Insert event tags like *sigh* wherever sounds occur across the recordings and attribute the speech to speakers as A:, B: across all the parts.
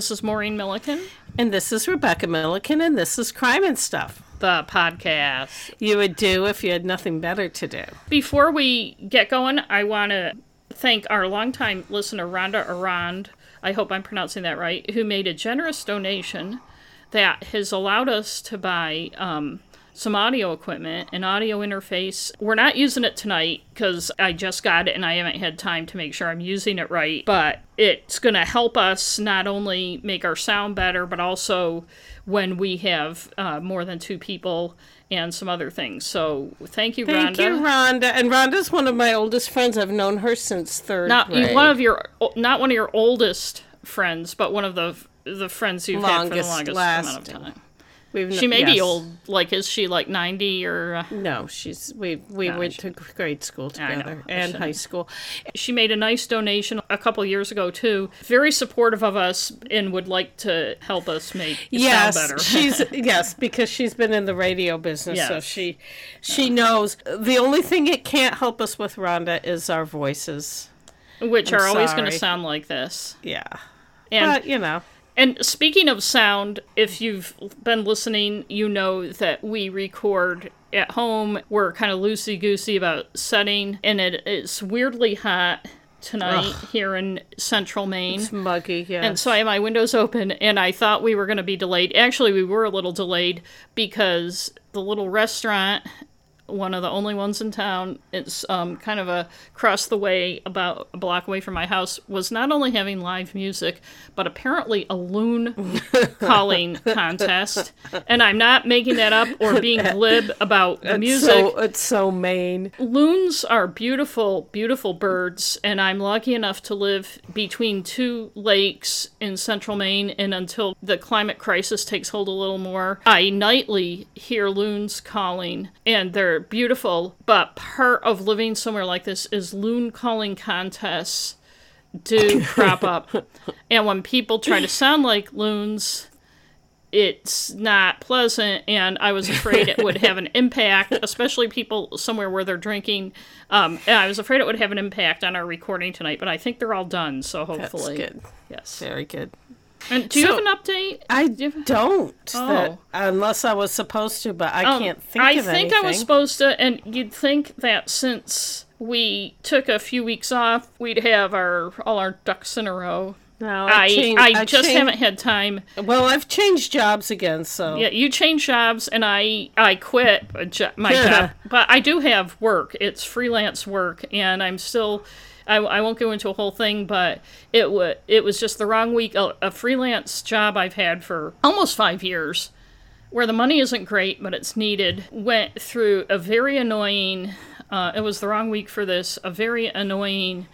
A: Hi, this is Maureen Milliken,
B: And this is Rebecca Milliken, and this is Crime and Stuff.
A: the podcast.
B: You would do if you had nothing better to do.
A: Before we get going, I want to thank our longtime listener, Rhonda Arand. I hope I'm pronouncing that right, who made a generous donation that has allowed us to buy um, some audio equipment, an audio interface. We're not using it tonight because I just got it and I haven't had time to make sure I'm using it right. But it's going to help us not only make our sound better, but also when we have uh, more than two people and some other things. So thank you,
B: Thank
A: Rhonda.
B: Thank you, Rhonda. And Rhonda's one of my oldest friends. I've known her since third
A: not
B: grade.
A: one of your not one of your oldest friends, but one of the the friends you've had for the
B: Longest
A: longest amount of time.
B: We've
A: She may be old. Like, is she like ninety or? Uh,
B: No, she's we we
A: No,
B: went to grade school together and high school.
A: she made a nice donation a couple years ago too. Very supportive of us and would like to help us make
B: Yes,
A: sound better. *laughs*
B: she's yes because she's been in the radio business, so
A: Yes.
B: she she knows. The only thing it can't help us with, Rhonda, is our voices.
A: which
B: I'm
A: are always going to sound like this.
B: Yeah,
A: And
B: but you know,
A: And speaking of sound, if you've been listening, you know that we record at home. We're kind of loosey goosey about setting, and it is weirdly hot tonight here in central Maine.
B: it's muggy. Yeah,
A: And so I have my windows open, and I thought we were going to be delayed. Actually, we were a little delayed because the little restaurant, one of the only ones in town, it's um, kind of a across the way, about a block away from my house, was not only having live music, but apparently a loon *laughs* calling contest. And I'm not making that up or being *laughs* glib about the
B: It's
A: music
B: So it's so Maine.
A: loons are beautiful, beautiful birds, and I'm lucky enough to live between two lakes in central Maine. And until the climate crisis takes hold a little more, I nightly hear loons calling, and they're beautiful. But part of living somewhere like this is loon calling contests do *laughs* crop up. And when people try to sound like loons, it's not pleasant and i was afraid it would have an *laughs* impact especially people somewhere where they're drinking um, and i was afraid it would have an impact on our recording tonight but i think they're all done so
B: That's
A: hopefully
B: good.
A: yes
B: Very good.
A: And do you
B: So-
A: have an update
B: I
A: do have...
B: don't.
A: Oh.
B: That, unless I was supposed to, but I
A: Um,
B: can't think
A: I
B: of
A: think
B: anything.
A: I was supposed to, and you'd think that since we took a few weeks off, we'd have our all our ducks in a row.
B: No,
A: I
B: changed-
A: I just
B: changed-
A: haven't had time.
B: Well, I've changed jobs again, so
A: Yeah, you changed jobs, and I I quit jo- my job, but I do have work. It's freelance work, and I'm still. I, I won't go into a whole thing, but it wa it was just the wrong week. A, a freelance job I've had for almost five years, where the money isn't great, but it's needed. Went through a very annoying. Uh, it was the wrong week for this. A very annoying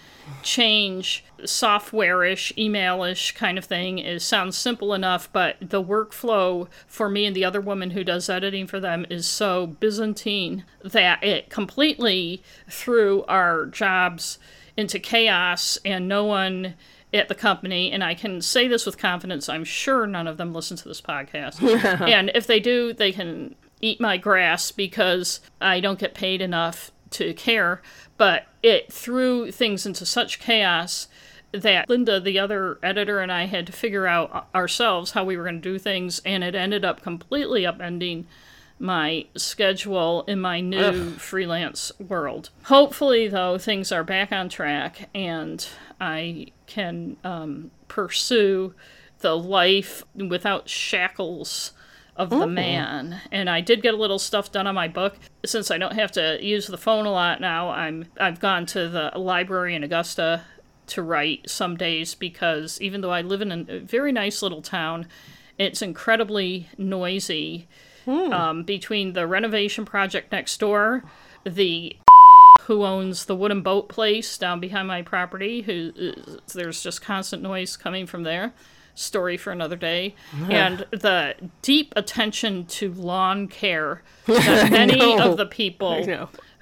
A: change software-ish email-ish kind of thing is sounds simple enough but the workflow for me and the other woman who does editing for them is so byzantine that it completely threw our jobs into chaos and no one at the company. And i can say this with confidence i'm sure none of them listen to this podcast. *laughs* And if they do they can eat my grass because i don't get paid enough to care. But it threw things into such chaos that Linda, the other editor, and I had to figure out ourselves how we were going to do things, and it ended up completely upending my schedule in my new freelance world. Hopefully, though, things are back on track and I can um, pursue the life without shackles of the man. And I did get a little stuff done on my book. Since I don't have to use the phone a lot now, I'm I've gone to the library in Augusta to write some days because even though I live in a very nice little town, it's incredibly noisy. Um, between the renovation project next door, the who owns the wooden boat place down behind my property, who uh, there's just constant noise coming from there. Story for another day. and the deep attention to lawn care *laughs* that many of the people.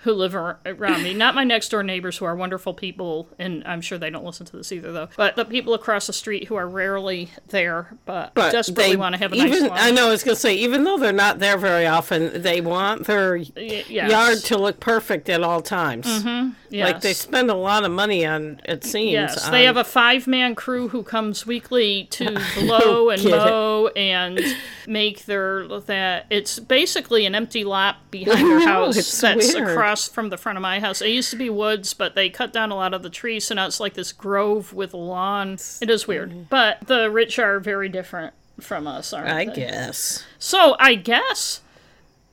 A: Who live around me. Not my next door neighbors who are wonderful people, and I'm sure they don't listen to this either, though. But the people across the street who are rarely there, but,
B: But
A: desperately want to have a
B: even,
A: nice lunch.
B: I know I was going to say, even though they're not there very often, they want their
A: yes.
B: yard to look perfect at all times. Mm-hmm. Like they spend a lot of money on, it seems.
A: Yes,
B: on-
A: they have a five man crew who comes weekly to *laughs* blow and
B: it.
A: mow and make their that it's basically an empty lot behind *laughs* their house that's
B: weird.
A: across from the front of my house. It used to be woods, but they cut down a lot of the trees, so now it's like this grove with lawn. It is weird. But the rich are very different from us, aren't
B: I
A: they?
B: guess.
A: So I guess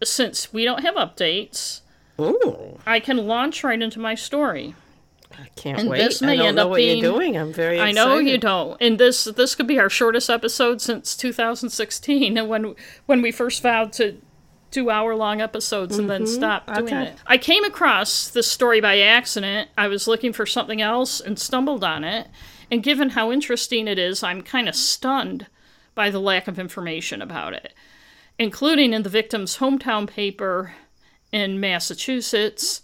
A: since we don't have updates,
B: Ooh,
A: I can launch right into my story.
B: I can't
A: And
B: wait.
A: this
B: I
A: may
B: don't
A: end
B: know
A: up
B: what
A: being-
B: you're doing. I'm very
A: I know you don't. And this this could be our shortest episode since 2016, and when when we first vowed to do hour long episodes and then mm-hmm. stop doing
B: Okay.
A: it. I came across this story by accident. I was looking for something else and stumbled on it. And given how interesting it is, I'm kind of stunned by the lack of information about it, including in the victim's hometown paper in Massachusetts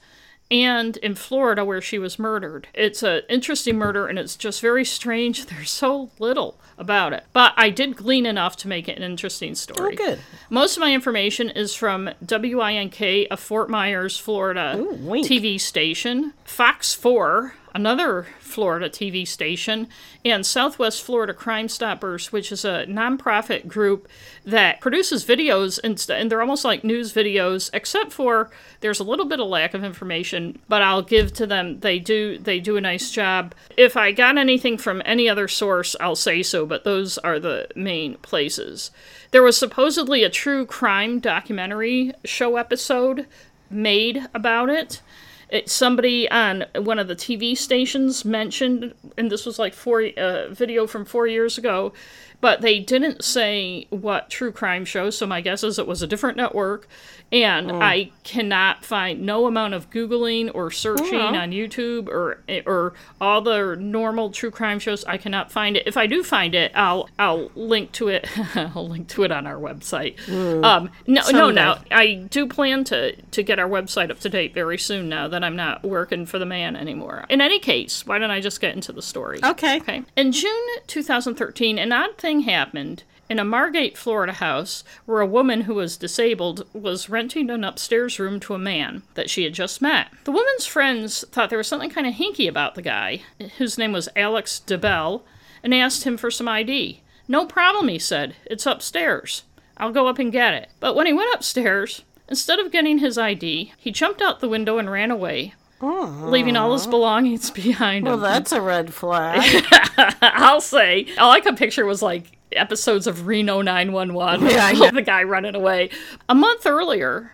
A: and in Florida where she was murdered. It's an interesting murder and it's just very strange. *laughs* There's so little about it. But I did glean enough to make it an interesting story.
B: Oh, good.
A: Most of my information is from WINK, a Fort Myers, Florida
B: Ooh.
A: TV station, Fox 4, another Florida TV station, and Southwest Florida Crime Stoppers, which is a nonprofit group that produces videos and, and they're almost like news videos, except for there's a little bit of lack of information, but I'll give to them. They do they do a nice job. If I got anything from any other source, I'll say so, but those are the main places. There was supposedly a true crime documentary show episode made about it. It, somebody on one of the TV stations mentioned, and this was like four uh, video from four years ago, but they didn't say what true crime show. So my guess is it was a different network, and I cannot find no amount of googling or searching
B: Yeah.
A: on YouTube or or all the normal true crime shows. I cannot find it. If I do find it, I'll I'll link to it. *laughs* I'll link to it on our website. Um, no, no,
B: Someday.
A: no. I do plan to to get our website up to date very soon. Now that I'm not working for the man anymore. In any case, why don't I just get into the story?
B: Okay.
A: Okay. In June 2013, an odd thing happened in a Margate, Florida house where a woman who was disabled was renting an upstairs room to a man that she had just met. The woman's friends thought there was something kind of hinky about the guy, whose name was Alex DeBell, and asked him for some ID. No problem, he said. It's upstairs. I'll go up and get it. But when he went upstairs, instead of getting his ID, he jumped out the window and ran away, leaving all his belongings *laughs* behind
B: Well,
A: him.
B: that's a red flag. *laughs*
A: I'll say. All I could picture was like episodes of Reno 911.
B: Yeah, know.
A: the guy running away. A month earlier,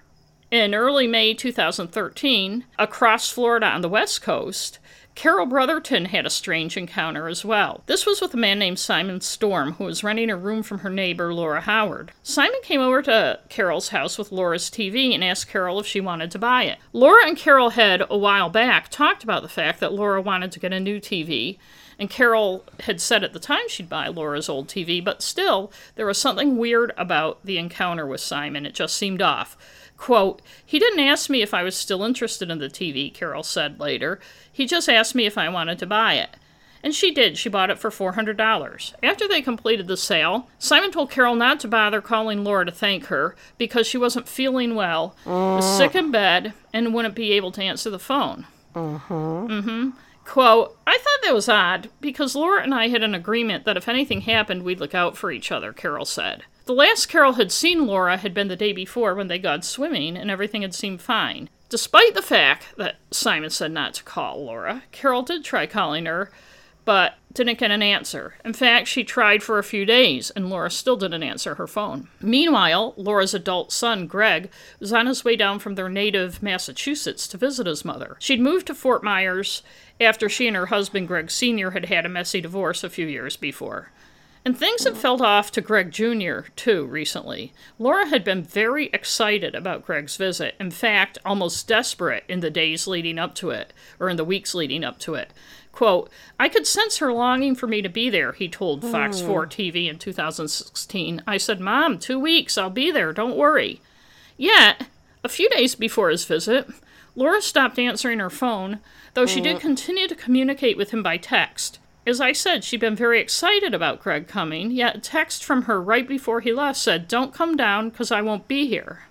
A: in early May 2013, across Florida on the West Coast, Carol Brotherton had a strange encounter as well. This was with a man named Simon Storm, who was renting a room from her neighbor, Laura Howard. Simon came over to Carol's house with Laura's TV and asked Carol if she wanted to buy it. Laura and Carol had, a while back, talked about the fact that Laura wanted to get a new TV, and Carol had said at the time she'd buy Laura's old TV, but still, there was something weird about the encounter with Simon. It just seemed off. Quote, he didn't ask me if I was still interested in the TV, Carol said later. He just asked me if I wanted to buy it. And she did. She bought it for $400. After they completed the sale, Simon told Carol not to bother calling Laura to thank her because she wasn't feeling well, was sick in bed, and wouldn't be able to answer the phone. mm-hmm Quote, I thought that was odd because Laura and I had an agreement that if anything happened, we'd look out for each other, Carol said. The last Carol had seen Laura had been the day before when they got swimming and everything had seemed fine. Despite the fact that Simon said not to call Laura, Carol did try calling her, but didn't get an answer. In fact, she tried for a few days, and Laura still didn't answer her phone. Meanwhile, Laura's adult son, Greg, was on his way down from their native Massachusetts to visit his mother. She'd moved to Fort Myers after she and her husband, Greg Sr., had had a messy divorce a few years before. And things had felt off to Greg Jr., too, recently. Laura had been very excited about Greg's visit, in fact, almost desperate in the days leading up to it, or in the weeks leading up to it. Quote, I could sense her longing for me to be there, he told Fox hmm. 4 TV in 2016. I said, Mom, two weeks, I'll be there, don't worry. Yet, a few days before his visit, Laura stopped answering her phone, though she did hmm. continue to communicate with him by text. As I said, she'd been very excited about Greg coming, yet a text from her right before he left said, Don't come down because I won't be here.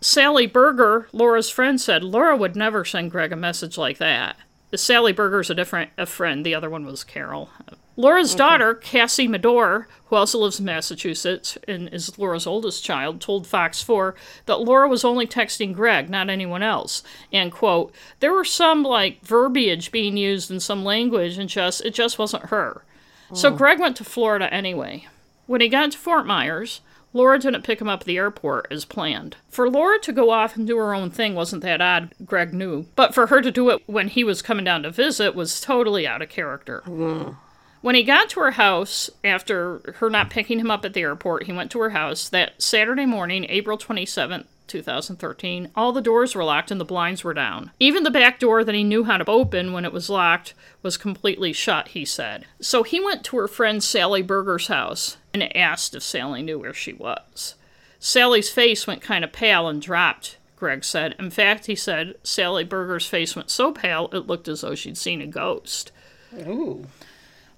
A: Sally Berger, Laura's friend, said Laura would never send Greg a message like that. Sally Berger's a different a friend. The other one was Carol. Laura's daughter, Cassie Medore, who also lives in Massachusetts and is Laura's oldest child, told Fox 4 that Laura was only texting Greg, not anyone else. And quote, there were some like verbiage being used in some language and just it just wasn't her. So mm. Greg went to Florida anyway. When he got to Fort Myers, Laura didn't pick him up at the airport as planned. For Laura to go off and do her own thing wasn't that odd, Greg knew. But for her to do it when he was coming down to visit was totally out of character. Mm. When he got to her house, after her not picking him up at the airport, he went to her house that Saturday morning, April 27th. 2013, all the doors were locked and the blinds were down. Even the back door that he knew how to open when it was locked was completely shut, he said. So he went to her friend Sally Berger's house and asked if Sally knew where she was. Sally's face went kind of pale and dropped, Greg said. In fact, he said Sally Berger's face went so pale it looked as though she'd seen a ghost.
B: Ooh.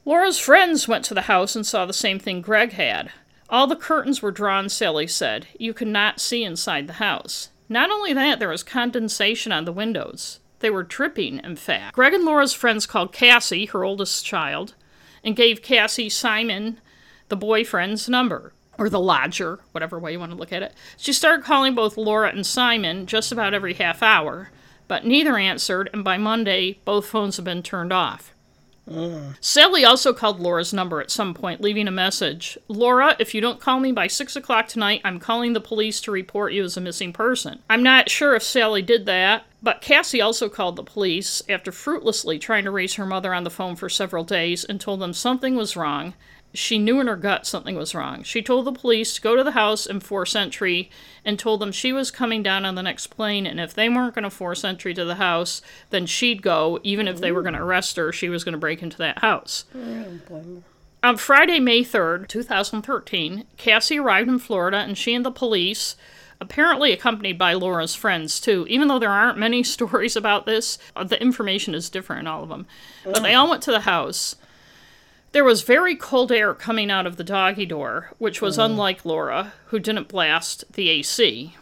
A: Laura's friends went to the house and saw the same thing Greg had. All the curtains were drawn, Sally said. You could not see inside the house. Not only that, there was condensation on the windows. They were dripping, in fact. Greg and Laura's friends called Cassie, her oldest child, and gave Cassie Simon, the boyfriend's number, or the lodger, whatever way you want to look at it. She started calling both Laura and Simon just about every half hour, but neither answered, and by Monday, both phones had been turned off. Sally also called Laura's number at some point, leaving a message Laura, if you don't call me by 6 o'clock tonight, I'm calling the police to report you as a missing person. I'm not sure if Sally did that, but Cassie also called the police after fruitlessly trying to reach her mother on the phone for several days and told them something was wrong. She knew in her gut something was wrong. She told the police to go to the house and force entry and told them she was coming down on the next plane and if they weren't going to force entry to the house, then she'd go. Even if they were going to arrest her, she was going to break into that house. On Friday, May 3rd, 2013, Cassie arrived in Florida and she and the police, apparently accompanied by Laura's friends too, even though there aren't many *laughs* stories about this, uh, the information is different in all of them. But they all went to the house. There was very cold air coming out of the doggy door, which was hmm. unlike Laura, who didn't blast the AC.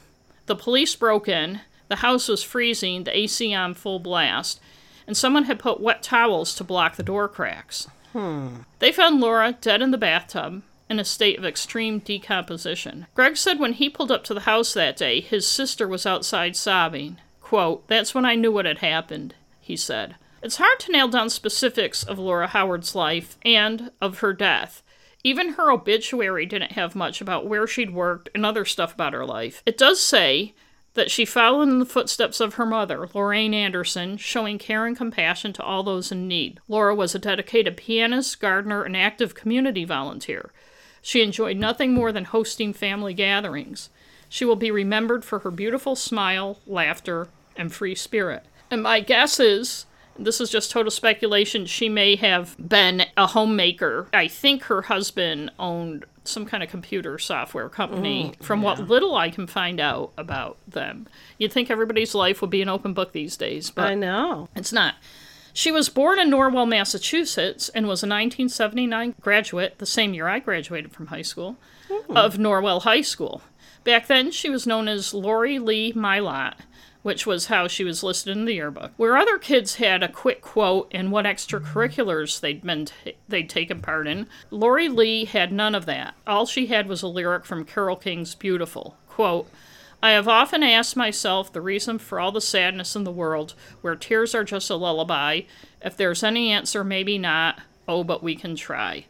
A: The police broke in, the house was freezing, the AC on full blast, and someone had put wet towels to block the door cracks. Hmm. They found Laura dead in the bathtub in a state of extreme decomposition. Greg said when he pulled up to the house that day, his sister was outside sobbing. Quote, That's when I knew what had happened, he said. It's hard to nail down specifics of Laura Howard's life and of her death. Even her obituary didn't have much about where she'd worked and other stuff about her life. It does say that she followed in the footsteps of her mother, Lorraine Anderson, showing care and compassion to all those in need. Laura was a dedicated pianist, gardener, and active community volunteer. She enjoyed nothing more than hosting family gatherings. She will be remembered for her beautiful smile, laughter, and free spirit. And my guess is this is just total speculation. She may have been a homemaker. I think her husband owned some kind of computer software company, mm, from what little I can find out about them. You'd think everybody's life would be an open book these days, but
B: I know.
A: it's not. She was born in Norwell, Massachusetts, and was a 1979 graduate, the same year I graduated from high school, hmm. of Norwell High School. Back then, she was known as Lori Lee Mylott, which was how she was listed in the yearbook. Where other kids had a quick quote and what extracurriculars they'd been t- they'd taken part in, Lori Lee had none of that. All she had was a lyric from Carol King's "Beautiful." Quote. I have often asked myself the reason for all the sadness in the world, where tears are just a lullaby. If there's any answer, maybe not. Oh, but we can try.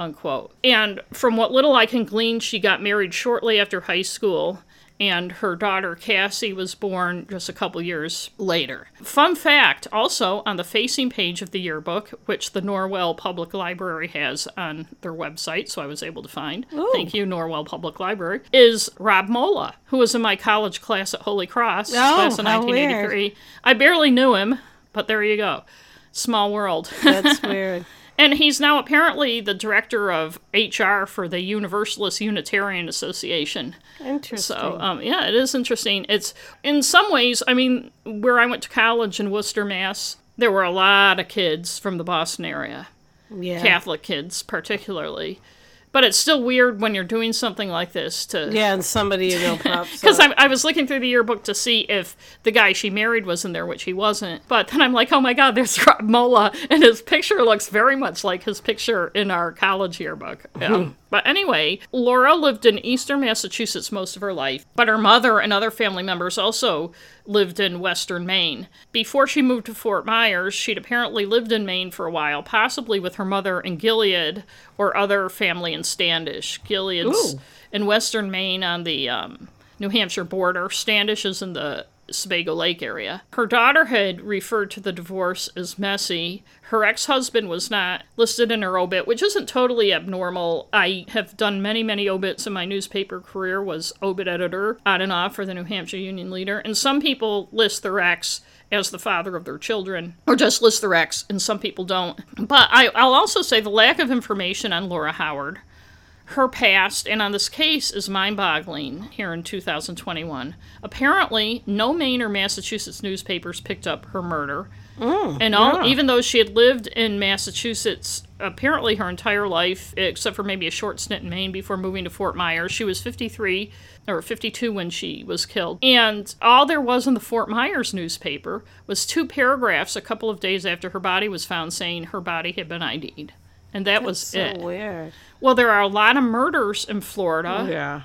A: Unquote. And from what little I can glean, she got married shortly after high school, and her daughter Cassie was born just a couple years later. Fun fact also, on the facing page of the yearbook, which the Norwell Public Library has on their website, so I was able to find, thank you, Norwell Public Library, is Rob Mola, who was in my college class at Holy Cross, oh, class of
B: how
A: 1983. I barely knew him, but there you go. Small world.
B: That's *laughs* weird.
A: And he's now apparently the director of HR for the Universalist Unitarian Association.
B: Interesting.
A: So, um, yeah, it is interesting. It's in some ways, I mean, where I went to college in Worcester, Mass, there were a lot of kids from the Boston area,
B: yeah.
A: Catholic kids particularly. But it's still weird when you're doing something like this to
B: Yeah, and somebody you know *laughs* pops
A: because. I, I was looking through the yearbook to see if the guy she married was in there, which he wasn't. But then I'm like, oh my god, there's *laughs* Rob Mola, and his picture looks very much like his picture in our college yearbook. Yeah. *laughs* Um, but anyway, Laura lived in eastern Massachusetts most of her life, but her mother and other family members also lived in western Maine. Before she moved to Fort Myers, she'd apparently lived in Maine for a while, possibly with her mother in Gilead or other family in Standish. Gilead's
B: Ooh.
A: in western Maine on the um, New Hampshire border. Standish is in the Sebago Lake area. Her daughter had referred to the divorce as messy. Her ex husband was not listed in her obit, which isn't totally abnormal. I have done many, many obits in my newspaper career, was obit editor on and off for the New Hampshire Union Leader. And some people list their ex as the father of their children, or just list their ex, and some people don't. But I, I'll also say the lack of information on Laura Howard her past and on this case is mind boggling here in 2021. Apparently, no Maine or Massachusetts newspapers picked up her murder. Mm, and all, even though she had lived in Massachusetts apparently her entire life, except for maybe a short stint in Maine before moving to Fort Myers, she was 53 or 52 when she was killed. And all there was in the Fort Myers newspaper was two paragraphs a couple of days after her body was found saying her body had been ID'd. And that was
B: so
A: it.
B: weird.
A: Well, there are a lot of murders in Florida.
B: Oh, yeah.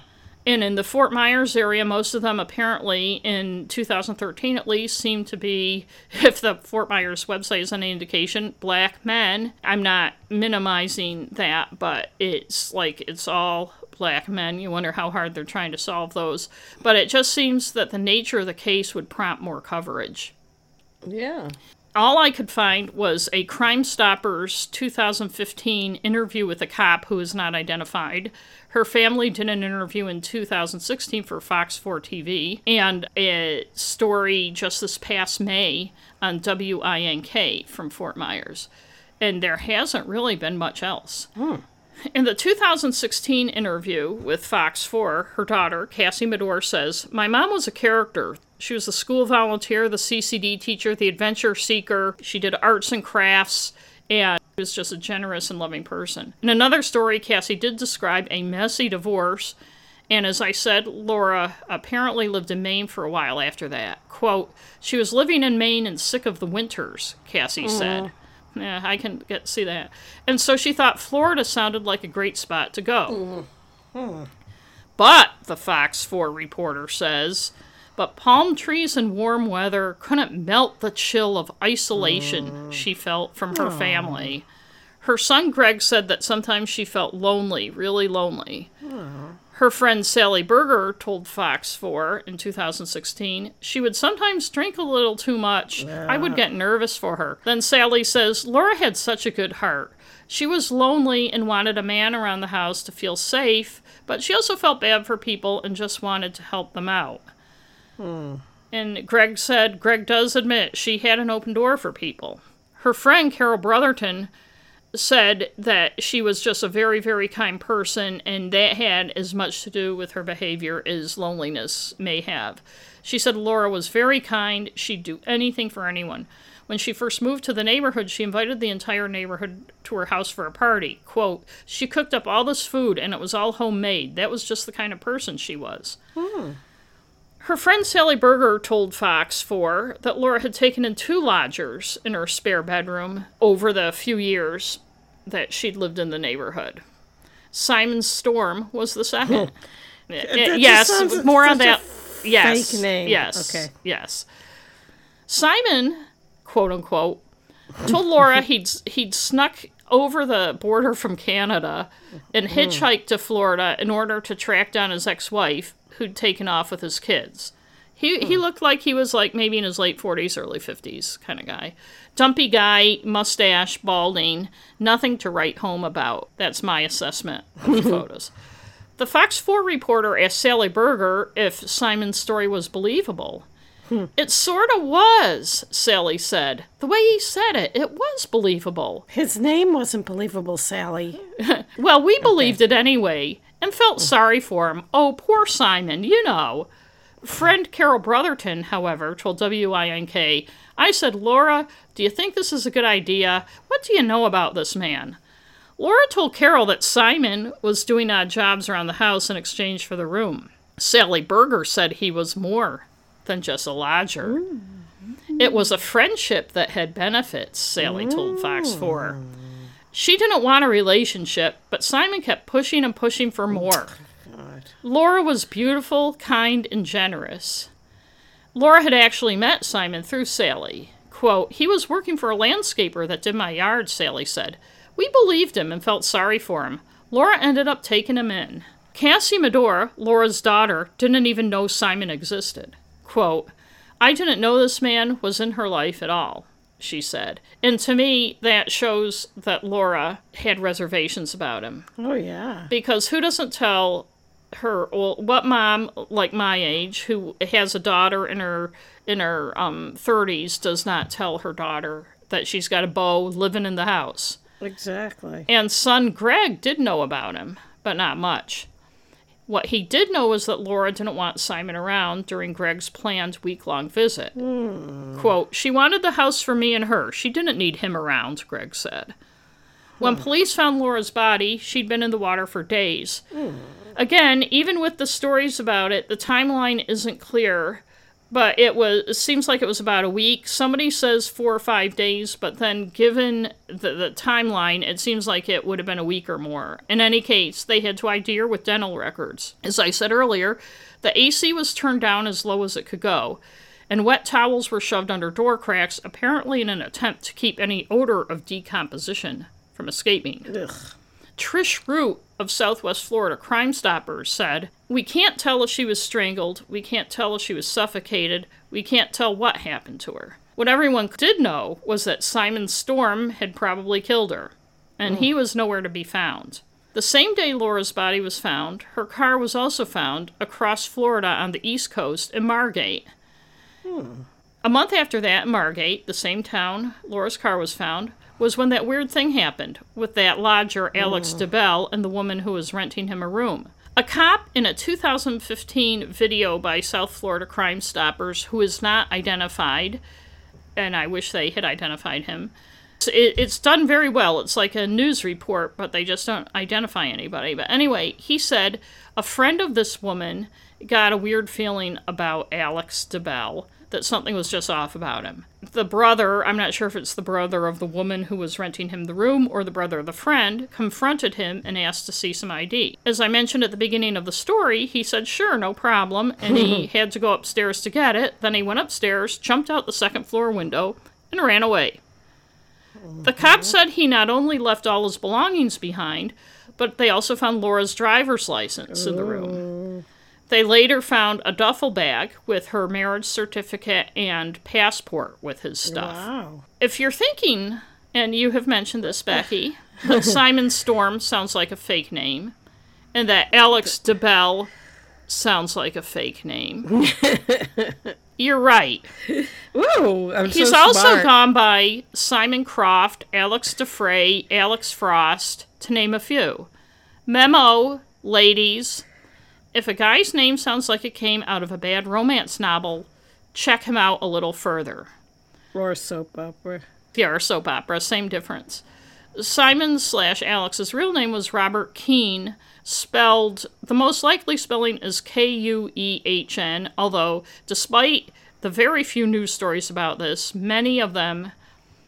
A: And in the Fort Myers area, most of them apparently in 2013 at least seem to be, *laughs* if the Fort Myers website is any indication, black men. I'm not minimizing that, but it's like it's all black men. You wonder how hard they're trying to solve those. But it just seems that the nature of the case would prompt more coverage
B: Yeah.
A: All I could find was a Crime Stoppers 2015 interview with a cop who is not identified. Her family did an interview in 2016 for Fox 4 TV, and a story just this past May on WINK from Fort Myers. And there hasn't really been much else. Hmm. In the 2016 interview with Fox 4, her daughter, Cassie Medore, says, My mom was a character. She was the school volunteer, the CCD teacher, the adventure seeker. She did arts and crafts, and she was just a generous and loving person. In another story, Cassie did describe a messy divorce, and as I said, Laura apparently lived in Maine for a while after that. Quote, She was living in Maine and sick of the winters, Cassie said. Yeah, I can get see that. And so she thought Florida sounded like a great spot to go. Hmm. But the Fox 4 reporter says, but palm trees and warm weather couldn't melt the chill of isolation mm. she felt from her family. Her son Greg said that sometimes she felt lonely, really lonely. Her friend Sally Berger told Fox 4 in 2016 she would sometimes drink a little too much. I would get nervous for her. Then Sally says Laura had such a good heart. She was lonely and wanted a man around the house to feel safe, but she also felt bad for people and just wanted to help them out. And Greg said Greg does admit she had an open door for people. Her friend Carol Brotherton said that she was just a very, very kind person, and that had as much to do with her behavior as loneliness may have. She said Laura was very kind, she'd do anything for anyone. When she first moved to the neighborhood, she invited the entire neighborhood to her house for a party. Quote, She cooked up all this food, and it was all homemade. That was just the kind of person she was. Hmm. Her friend Sally Berger told Fox 4 that Laura had taken in two lodgers in her spare bedroom over the few years that she'd lived in the neighborhood. Simon Storm was the second. Yes,
B: sounds
A: more on that. Yes,
B: fake name.
A: yes,
B: Okay.
A: yes. Simon, quote unquote, told Laura *laughs* he'd he'd snuck over the border from Canada and mm-hmm. hitchhiked to Florida in order to track down his ex-wife who'd taken off with his kids. He he hmm. looked like he was like maybe in his late 40s, early 50s kind of guy. Dumpy guy, mustache, balding, nothing to write home about. That's my assessment of the *laughs* photos. The Fox 4 reporter asked Sally Berger if Simon's story was believable. Hmm. It sort of was, Sally said. The way he said it, it was believable.
B: His name wasn't believable, Sally. *laughs*
A: Well, we believed it anyway and felt sorry for him. Oh, poor Simon, you know. Friend Carol Brotherton, however, told WINK, I said, Laura, do you think this is a good idea? What do you know about this man? Laura told Carol that Simon was doing odd jobs around the house in exchange for the room. Sally Berger said he was more than just a lodger. It was a friendship that had benefits, Sally told Fox 4. She didn't want a relationship, but Simon kept pushing and pushing for more. Laura was beautiful, kind, and generous. Laura had actually met Simon through Sally. Quote, He was working for a landscaper that did my yard, Sally said. We believed him and felt sorry for him. Laura ended up taking him in. Cassie Medora, Laura's daughter, didn't even know Simon existed. Quote, I didn't know this man was in her life at all, she said. And to me, that shows that Laura had reservations about him.
B: Oh, yeah.
A: Because who doesn't tell her well, what mom like my age who has a daughter in her in her um 30s does not tell her daughter that she's got a beau living in the house.
B: Exactly.
A: And son Greg did know about him, but not much. What he did know was that Laura didn't want Simon around during Greg's planned week long visit. Hmm. Quote, She wanted the house for me and her. She didn't need him around, Greg said. When hmm. police found Laura's body, she'd been in the water for days. Hmm. Again, even with the stories about it, the timeline isn't clear, but it was it seems like it was about a week. Somebody says 4 or 5 days, but then given the, the timeline, it seems like it would have been a week or more. In any case, they had to ID her with dental records. As I said earlier, the AC was turned down as low as it could go, and wet towels were shoved under door cracks, apparently in an attempt to keep any odor of decomposition from escaping.
B: Ugh.
A: Trish Root of Southwest Florida Crime Stoppers said, We can't tell if she was strangled, we can't tell if she was suffocated, we can't tell what happened to her. What everyone did know was that Simon Storm had probably killed her, and he hmm. was nowhere to be found. The same day Laura's body was found, her car was also found across Florida on the East Coast in Margate. Hmm. A month after that, in Margate, the same town Laura's car was found, was when that weird thing happened with that lodger, Alex mm. DeBell, and the woman who was renting him a room. A cop in a 2015 video by South Florida Crime Stoppers, who is not identified, and I wish they had identified him. It's done very well. It's like a news report, but they just don't identify anybody. But anyway, he said a friend of this woman got a weird feeling about Alex DeBell, that something was just off about him. The brother, I'm not sure if it's the brother of the woman who was renting him the room or the brother of the friend, confronted him and asked to see some ID. As I mentioned at the beginning of the story, he said, sure, no problem, and he *laughs* had to go upstairs to get it. Then he went upstairs, jumped out the second floor window, and ran away. The cop said he not only left all his belongings behind, but they also found Laura's driver's license in the room. Oh. They later found a duffel bag with her marriage certificate and passport with his stuff.
B: Wow.
A: If you're thinking, and you have mentioned this, Becky, that *laughs* Simon Storm sounds like a fake name, and that Alex DeBell sounds like a fake name, *laughs* you're right.
B: Ooh, I'm
A: He's
B: so
A: also
B: smart.
A: gone by Simon Croft, Alex DeFrey, Alex Frost, to name a few. Memo, ladies, if a guy's name sounds like it came out of a bad romance novel, check him out a little further.
B: Or a soap opera.
A: Yeah, or soap opera, same difference. Simon slash Alex's real name was Robert Keene, spelled, the most likely spelling is K U E H N, although, despite the very few news stories about this, many of them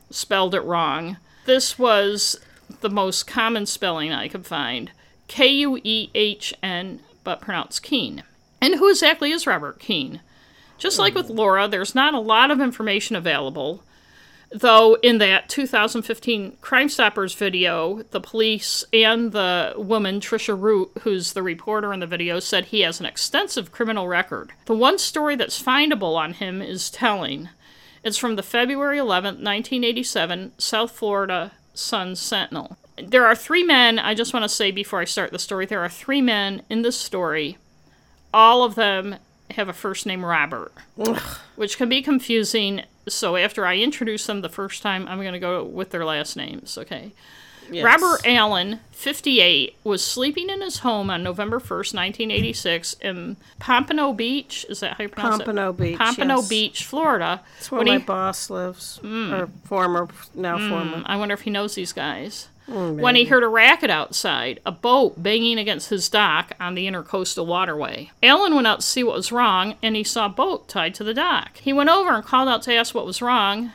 A: spelled it wrong. This was the most common spelling I could find K U E H N, but pronounced Keene. And who exactly is Robert Keene? Just like with Laura, there's not a lot of information available. Though in that 2015 Crime Stoppers video, the police and the woman, Trisha Root, who's the reporter in the video, said he has an extensive criminal record. The one story that's findable on him is telling. It's from the February 11, 1987 South Florida Sun Sentinel. There are three men, I just want to say before I start the story, there are three men in this story. All of them have a first name Robert, which can be confusing. So after I introduce them the first time, I'm going to go with their last names, okay?
B: Yes.
A: Robert Allen, 58, was sleeping in his home on November 1st, 1986, in Pompano Beach. Is that how you pronounce
B: Pompano
A: it?
B: Beach,
A: Pompano
B: yes.
A: Beach, Florida.
B: That's where
A: When
B: my
A: he-
B: boss lives, mm. or former, now mm, former.
A: I wonder if he knows these guys.
B: Oh,
A: when he heard a racket outside, a boat banging against his dock on the intercoastal waterway. Alan went out to see what was wrong, and he saw a boat tied to the dock. He went over and called out to ask what was wrong,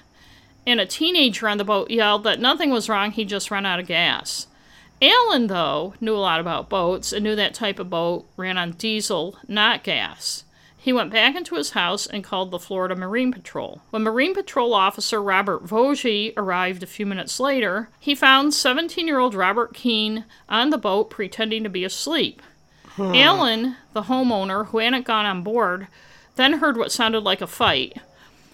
A: and a teenager on the boat yelled that nothing was wrong, he just ran out of gas. Alan, though, knew a lot about boats and knew that type of boat ran on diesel, not gas. He went back into his house and called the Florida Marine Patrol. When Marine Patrol officer Robert Vogie arrived a few minutes later, he found 17 year old Robert Keene on the boat pretending to be asleep. Alan, the homeowner who hadn't gone on board, then heard what sounded like a fight.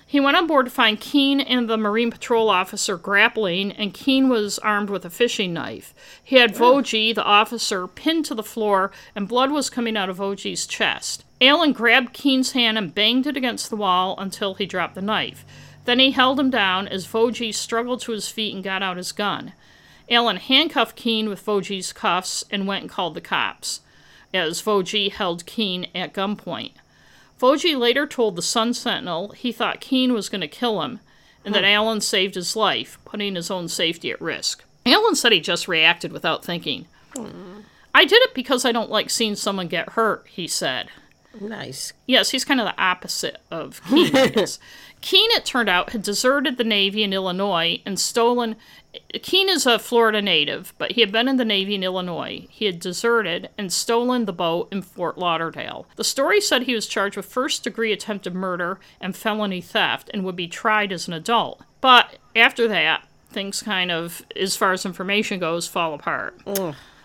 A: He went on board to find Keene and the Marine Patrol officer grappling, and Keene was armed with a fishing knife. He had Vogie, the officer, pinned to the floor, and blood was coming out of Vogie's chest. Alan grabbed Keene's hand and banged it against the wall until he dropped the knife. Then he held him down as Vogie struggled to his feet and got out his gun. Alan handcuffed Keene with Vogie's cuffs and went and called the cops, as Vogie held Keene at gunpoint. Vogie later told the Sun Sentinel he thought Keene was going to kill him and that hmm. Allen saved his life, putting his own safety at risk. Allen said he just reacted without thinking. Hmm. I did it because I don't like seeing someone get hurt, he said.
B: Nice.
A: Yes, he's kind of the opposite of Keene. *laughs* Keene, it turned out, had deserted the Navy in Illinois and stolen. Keene is a Florida native, but he had been in the Navy in Illinois. He had deserted and stolen the boat in Fort Lauderdale. The story said he was charged with first degree attempted murder and felony theft and would be tried as an adult. But after that, things kind of, as far as information goes, fall apart.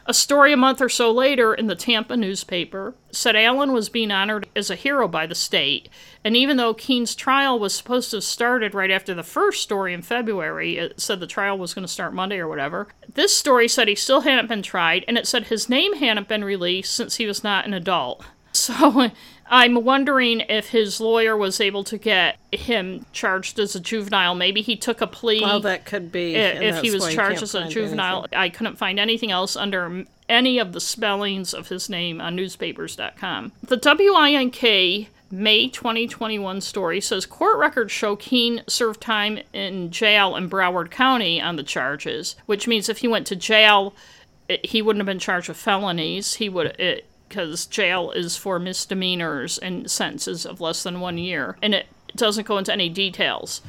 A: A story a month or so later in the Tampa newspaper said Allen was being honored as a hero by the state, and even though Keene's trial was supposed to have started right after the first story in February, it said the trial was going to start Monday or whatever, this story said he still hadn't been tried, and it said his name hadn't been released since he was not an adult. *laughs* So I'm wondering if his lawyer was able to get him charged as a juvenile. Maybe he took a plea
B: Well, that could be.
A: i-
B: and
A: if he was charged as a juvenile.
B: anything.
A: I couldn't find anything else under any of the spellings of his name on newspapers.com. The WINK May 2021 story says court records show Keene served time in jail in Broward County on the charges, which means if he went to jail, he wouldn't have been charged with felonies. He would. It, because jail is for misdemeanors and sentences of less than one year, and it doesn't go into any details.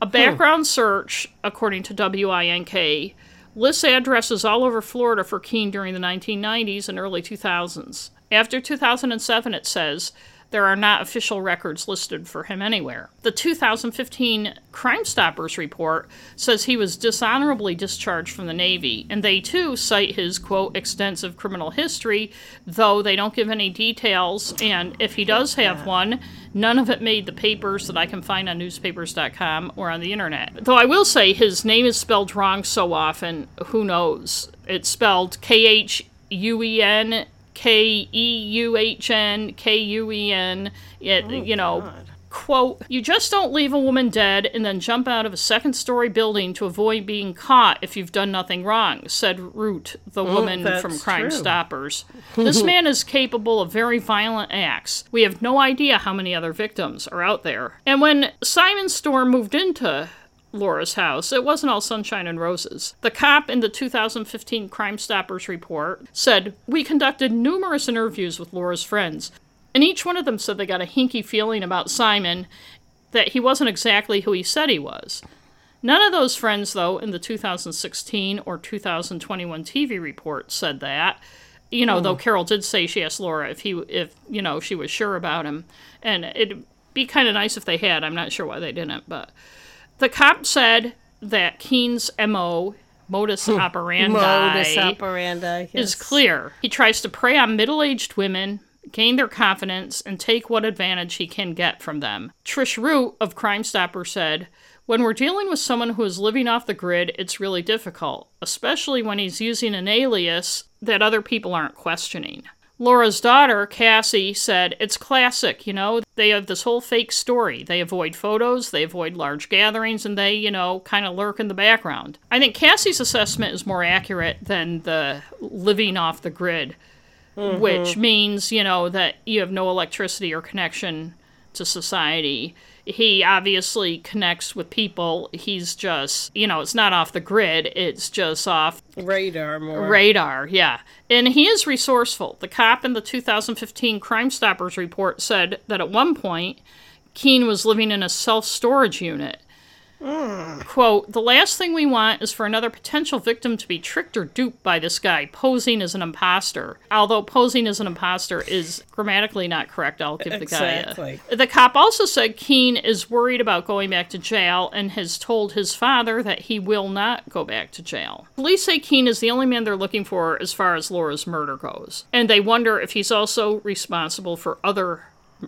A: A hmm. background search, according to WINK, lists addresses all over Florida for Keene during the 1990s and early 2000s. After 2007, it says there are not official records listed for him anywhere. The 2015 Crime Stoppers report says he was dishonorably discharged from the Navy, and they too cite his, quote, extensive criminal history, though they don't give any details, and if he does have one, none of it made the papers that I can find on newspapers.com or on the internet. Though I will say his name is spelled wrong so often, who knows? It's spelled K H U E N K E U H N K U E N. Oh, you know, quote, You just don't leave a woman dead and then jump out of a second story building to avoid being caught if you've done nothing wrong, said Root, the oh, woman from Crime
B: true.
A: Stoppers. *laughs* this man is capable of very violent acts. We have no idea how many other victims are out there. And when Simon Storm moved into Laura's house, it wasn't all sunshine and roses. The cop in the 2015 Crime Stoppers report said, We conducted numerous interviews with Laura's friends, and each one of them said they got a hinky feeling about Simon that he wasn't exactly who he said he was. None of those friends, though, in the 2016 or 2021 TV report said that. You know, though hmm. Carol did say she asked Laura if he, if you know, she was sure about him, and it'd be kind of nice if they had. I'm not sure why they didn't, but the cop said that Keene's mo, modus hmm. operandi,
B: Modus operandi.
A: is clear. He tries to prey on middle aged women, gain their confidence, and take what advantage he can get from them. Trish Root of Crime Stopper said, When we're dealing with someone who is living off the grid, it's really difficult, especially when he's using an alias that other people aren't questioning. Laura's daughter, Cassie, said, It's classic, you know. They have this whole fake story. They avoid photos, they avoid large gatherings, and they, you know, kind of lurk in the background. I think Cassie's assessment is more accurate than the living off the grid, mm-hmm. which means, you know, that you have no electricity or connection to society he obviously connects with people. He's just, you know, it's not off the grid, it's just off
B: radar more.
A: Radar, yeah. And he is resourceful. The cop in the 2015 Crime Stoppers report said that at one point, Keene was living in a self storage unit Mm. Quote, the last thing we want is for another potential victim to be tricked or duped by this guy posing as an imposter. Although posing as an imposter is grammatically not correct, I'll give exactly. the guy a. The cop also said Keene is worried about going back to jail and has told his father that he will not go back to jail. Police say Keene is the only man they're looking for as far as Laura's murder goes. And they wonder if he's also responsible for other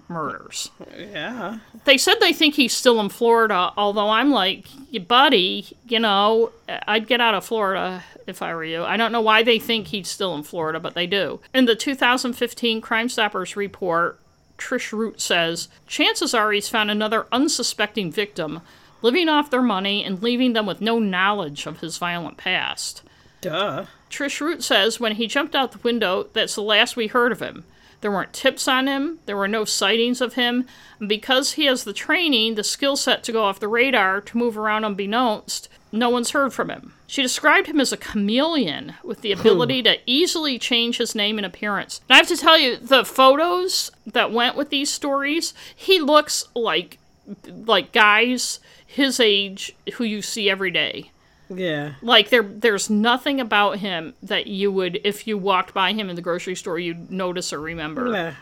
A: murders.
B: Yeah.
A: They said they think he's still in Florida, although I'm like, buddy, you know, I'd get out of Florida if I were you. I don't know why they think he's still in Florida, but they do. In the 2015 Crime Stoppers report, Trish Root says, chances are he's found another unsuspecting victim, living off their money and leaving them with no knowledge of his violent past.
B: Duh.
A: Trish Root says when he jumped out the window, that's the last we heard of him. There weren't tips on him, there were no sightings of him. And because he has the training, the skill set to go off the radar, to move around unbeknownst, no one's heard from him. She described him as a chameleon with the hmm. ability to easily change his name and appearance. And I have to tell you, the photos that went with these stories, he looks like like guys his age who you see every day.
B: Yeah.
A: Like there there's nothing about him that you would if you walked by him in the grocery store you'd notice or remember.
B: Yeah.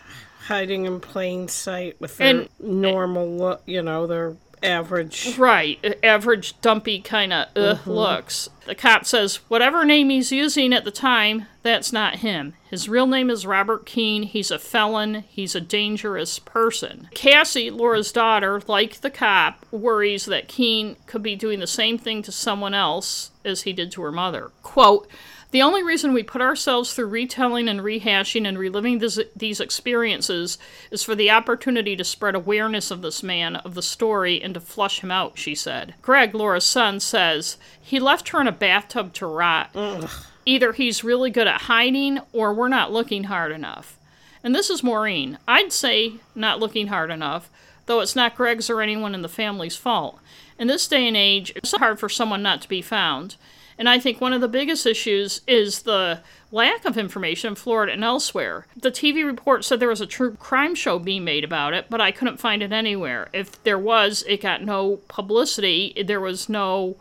B: Hiding in plain sight with their and, normal look, you know, their average.
A: Right, average dumpy kind of uh, mm-hmm. looks. The cop says whatever name he's using at the time, that's not him. His real name is Robert Keene. He's a felon. He's a dangerous person. Cassie, Laura's daughter, like the cop, worries that Keene could be doing the same thing to someone else as he did to her mother. Quote, the only reason we put ourselves through retelling and rehashing and reliving this, these experiences is for the opportunity to spread awareness of this man, of the story, and to flush him out, she said. Greg, Laura's son, says he left her in a bathtub to rot. Ugh. Either he's really good at hiding or we're not looking hard enough. And this is Maureen. I'd say not looking hard enough, though it's not Greg's or anyone in the family's fault. In this day and age, it's hard for someone not to be found. And I think one of the biggest issues is the lack of information in Florida and elsewhere. The TV report said there was a true crime show being made about it, but I couldn't find it anywhere. If there was, it got no publicity. There was no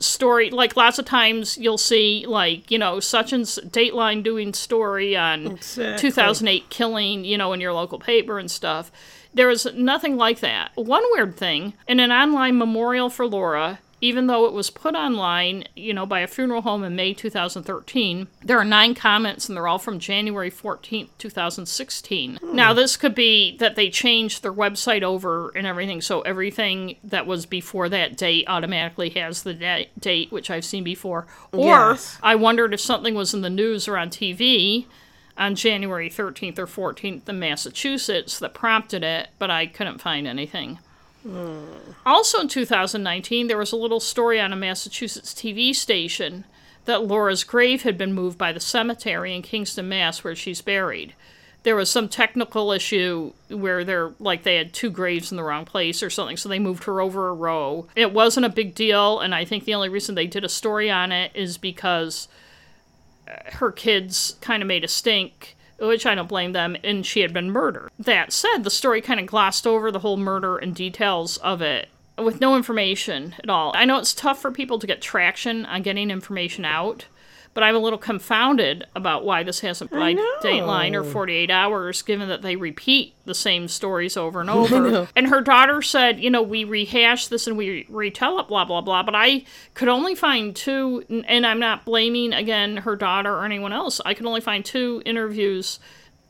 A: story like lots of times you'll see like you know such and dateline doing story on exactly. 2008 killing you know in your local paper and stuff there was nothing like that one weird thing in an online memorial for laura even though it was put online, you know, by a funeral home in May 2013, there are nine comments and they're all from January 14th, 2016. Hmm. Now, this could be that they changed their website over and everything, so everything that was before that date automatically has the da- date, which I've seen before. Or yes. I wondered if something was in the news or on TV on January 13th or 14th in Massachusetts that prompted it, but I couldn't find anything. Also in 2019, there was a little story on a Massachusetts TV station that Laura's grave had been moved by the cemetery in Kingston, Mass, where she's buried. There was some technical issue where they're like they had two graves in the wrong place or something, so they moved her over a row. It wasn't a big deal, and I think the only reason they did a story on it is because her kids kind of made a stink which I don't blame them, and she had been murdered. That said, the story kind of glossed over the whole murder and details of it with no information at all. I know it's tough for people to get traction on getting information out, but I'm a little confounded about why this hasn't by Dateline or 48 Hours, given that they repeat the same stories over and *laughs* over. and her daughter said, you know, we rehash this and we retell it, blah, blah, blah. But I could only find two, and I'm not blaming, again, her daughter or anyone else. I could only find two interviews,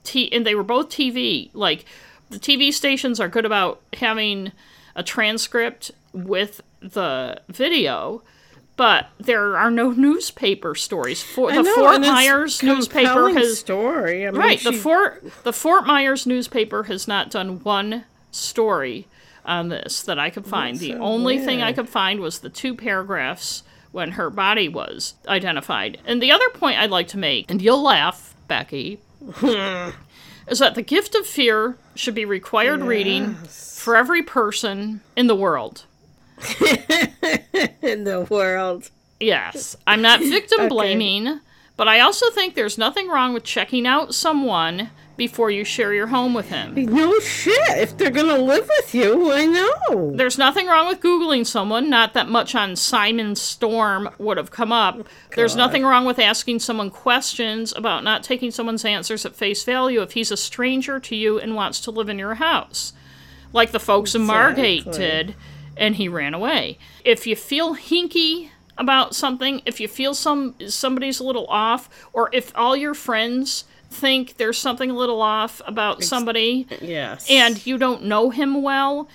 A: t- and they were both TV. Like, the TV stations are good about having a transcript with the video but there are no newspaper stories. For the
B: know,
A: Fort Myers newspaper has
B: story. I mean,
A: right. The Fort the Fort Myers newspaper has not done one story on this that I could find. the
B: so
A: only thing I could find was the two paragraphs when her body was identified. And the other point I'd like to make, and you'll laugh, Becky, *laughs* is that the gift of fear should be required reading for every person in the world. *laughs*
B: in the world.
A: Yes, I'm not victim *laughs* blaming, but I also think there's nothing wrong with checking out someone before you share your home with him.
B: No shit. If they're gonna live with you, I know.
A: There's nothing wrong with Googling someone, not that much on Simon Storm would have come up. There's nothing wrong with asking someone questions about not taking someone's answers at face value if he's a stranger to you and wants to live in your house. Like the folks in Margate did, and he ran away. If you feel hinky about something, if you feel some somebody's a little off, or if all your friends think there's something a little off about somebody,
B: Yes.
A: and you don't know him well,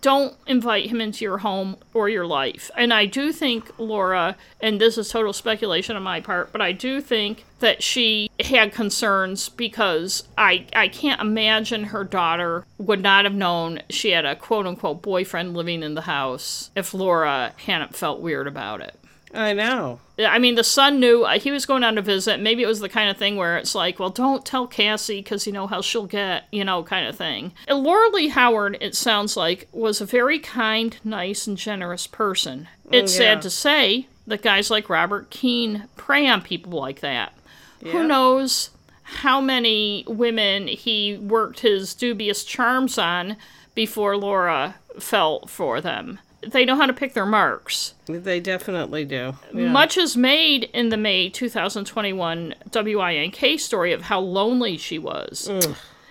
A: don't invite him into your home or your life. And I do think Laura, and this is total speculation on my part, but I do think that she had concerns because I I can't imagine her daughter would not have known she had a quote unquote boyfriend living in the house if Laura hadn't felt weird about it.
B: I know.
A: I mean, the son knew uh, he was going on a visit. Maybe it was the kind of thing where it's like, well, don't tell Cassie because you know how she'll get, you know, kind of thing. And Laura Lee Howard, it sounds like, was a very kind, nice, and generous person. It's
B: yeah.
A: sad to say that guys like Robert Keene prey on people like that. Who knows how many women he worked his dubious charms on before Laura fell for them. They know how to pick their marks.
B: They definitely do. Yeah.
A: Much is made in the May 2021 WINK story of how lonely she was.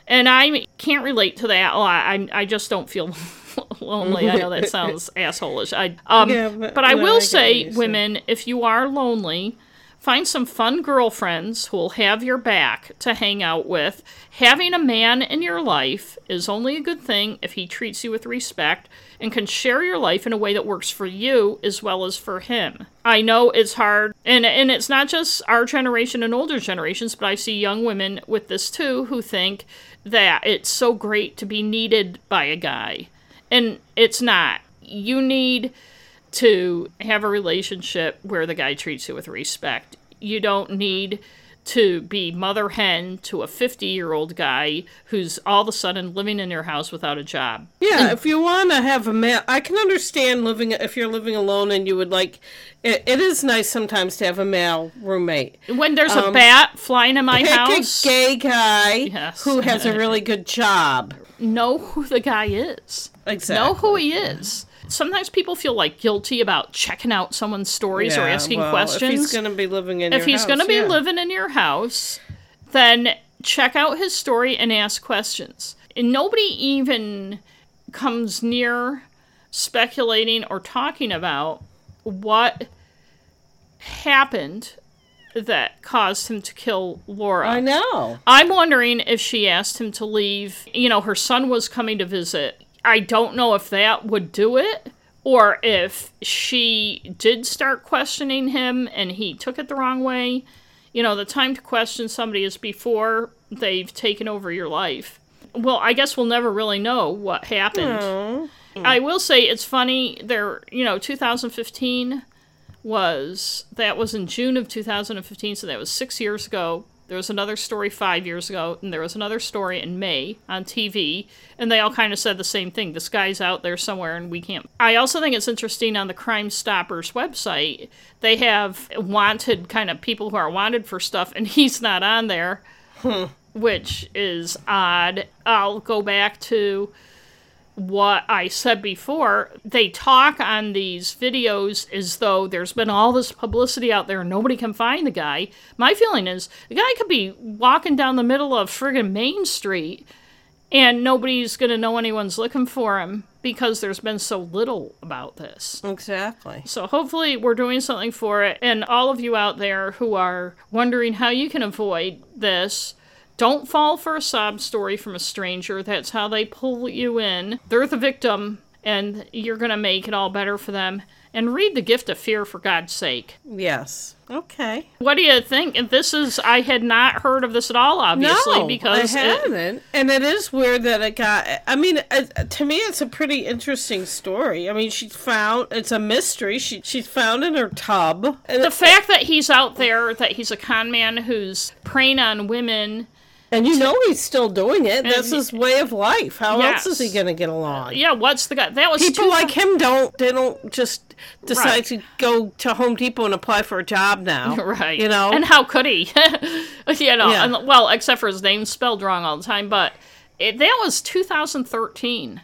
A: And I can't relate to that. Well, I, I just don't feel *laughs* lonely. I know that *laughs* sounds assholish. I, um,
B: Yeah,
A: but,
B: but-
A: I
B: no,
A: will
B: what
A: say, women, if you are lonely, find some fun girlfriends who will have your back to hang out with. Having a man in your life is only a good thing if he treats you with respect and can share your life in a way that works for you as well as for him. I know it's hard, and and it's not just our generation and older generations, but I see young women with this too who think that it's so great to be needed by a guy. And it's not. You need to have a relationship where the guy treats you with respect. You don't need to be mother hen to a 50 year old guy who's all of a sudden living in your house without a job.
B: Yeah, if you want to have a male, I can understand living if you're living alone and you would like. It, it is nice sometimes to have a male roommate.
A: When there's a bat flying in my
B: Um, Pick
A: house,
B: a gay guy
A: Yes.
B: who has a really good job.
A: know who the guy is.
B: Exactly.
A: Know who he is. Sometimes people feel like guilty about checking out someone's stories or
B: Yeah,
A: asking
B: well,
A: questions.
B: If he's going to be living in
A: if
B: your
A: he's
B: house,
A: going to be
B: yeah.
A: living in your house, then check out his story and ask questions. And nobody even comes near speculating or talking about what happened that caused him to kill Laura.
B: I know.
A: I'm wondering if she asked him to leave. You know, her son was coming to visit. I don't know if that would do it or if she did start questioning him and he took it the wrong way. You know, the time to question somebody is before they've taken over your life. Well, I guess we'll never really know what happened. I will say it's funny there, you know, 2015 was that was in June of 2015, so that was six years ago. There was another story five years ago, and there was another story in May on TV, and they all kind of said the same thing. This guy's out there somewhere, and we can't. I also think it's interesting on the Crime Stoppers website, they have wanted kind of people who are wanted for stuff, and *laughs* he's not on there, which is odd. I'll go back to what I said before, they talk on these videos as though there's been all this publicity out there and nobody can find the guy. My feeling is the guy could be walking down the middle of friggin' Main Street and nobody's going to know anyone's looking for him because there's been so little about this.
B: Exactly.
A: So hopefully we're doing something for it. And all of you out there who are wondering how you can avoid this, don't fall for a sob story from a stranger. That's how they pull you in. They're the victim, and you're going to make it all better for them. and read The Gift of Fear for God's sake.
B: Yes. Okay.
A: What do you think? And this is I had not heard of this at all, obviously,
B: no,
A: because
B: I haven't. and it is weird that it got. I mean, uh, to me, it's a pretty interesting story. I mean, she's found. It's a mystery. She she's found in her tub. And,
A: the fact that he's out there, that he's a con man who's preying on women.
B: And you know he's still doing it. That's his way of life. How
A: Yes.
B: else is he going to get along?
A: Yeah, what's the guy? That was
B: People like him don't. They don't just decide
A: Right.
B: to go to Home Depot and apply for a job now. *laughs*
A: Right.
B: You know.
A: And how could he? *laughs* you know,
B: Yeah.
A: and, well, except for his name spelled wrong all the time. But it, that was 2013.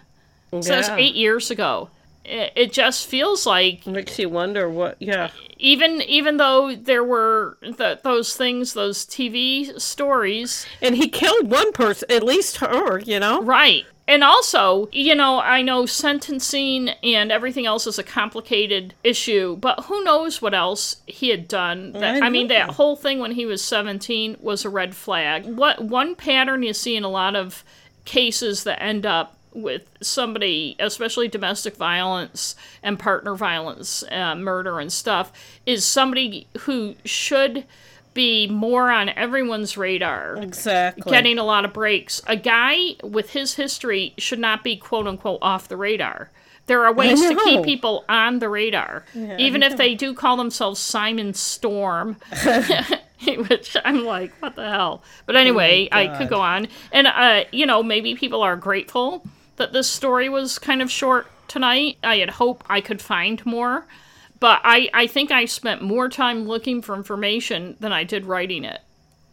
A: So that's
B: Yeah.
A: eight years ago. It, it just feels like
B: Makes you wonder what. Yeah.
A: even even though there were th those things, those TV stories,
B: And he killed one person, at least her. You know.
A: right? And also, you know, I know sentencing and everything else is a complicated issue, but who knows what else he had done? That,
B: I
A: I, mean, that whole thing when he was 17 was a red flag. What one pattern you see in a lot of cases that end up with somebody, especially domestic violence and partner violence, uh, murder and stuff, is somebody who should be more on everyone's radar
B: Exactly.
A: getting a lot of breaks. A guy with his history should not be quote unquote off the radar. There are ways to keep people on the radar, even if they do call themselves Simon Storm, *laughs* *laughs* which I'm like, what the hell? But anyway, I could go on, and uh, you know, maybe people are grateful that this story was kind of short tonight. I had hoped I could find more, but I I think I spent more time looking for information than I did writing it.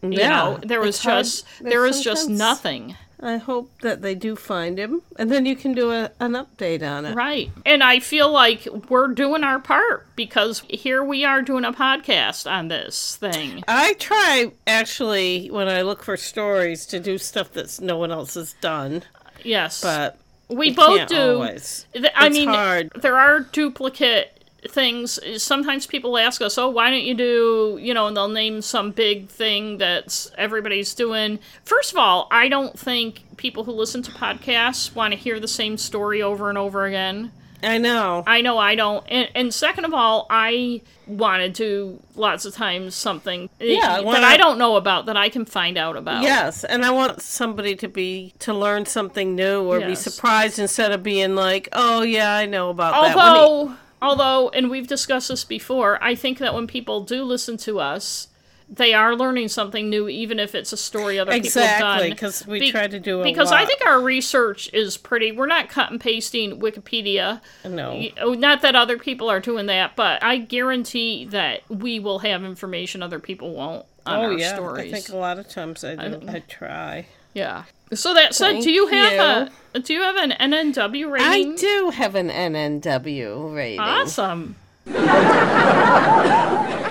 A: You know, there was just there was just nothing.
B: I hope that they do find him, and then you can do a, an update on it.
A: Right. And I feel like we're doing our part because here we are doing a podcast on this thing.
B: I try actually when I look for stories to do stuff that no one else has done,
A: Yes.
B: but
A: we both do.
B: always.
A: I
B: It's
A: mean,
B: hard.
A: there are duplicate things. Sometimes people ask us, "Oh, why don't you do?" You know, and they'll name some big thing that's everybody's doing. First of all, I don't think people who listen to podcasts want to hear the same story over and over again.
B: I know.
A: I know I don't. And, and second of all, I want to do lots of times something
B: Yeah,
A: that
B: wanna-
A: I don't know about that I can find out about.
B: Yes, and I want somebody to be to learn something new or be surprised instead of being like, "Oh yeah, I know about that." When he-
A: Although, although, and we've discussed this before, I think that when people do listen to us, they are learning something new, even if it's a story other people have
B: exactly,
A: done.
B: because we
A: Be-
B: try to do
A: because I think our research is pretty. We're not cut and pasting Wikipedia.
B: no.
A: Oh, Not that other people are doing that, but I guarantee that we will have information other people won't on
B: Oh
A: our
B: yeah,
A: stories.
B: I think a lot of times I do. I, try.
A: Yeah. So that said,
B: Thank
A: do you have
B: you.
A: a do you have an NNW rating?
B: I do have an NNW rating.
A: Awesome. *laughs*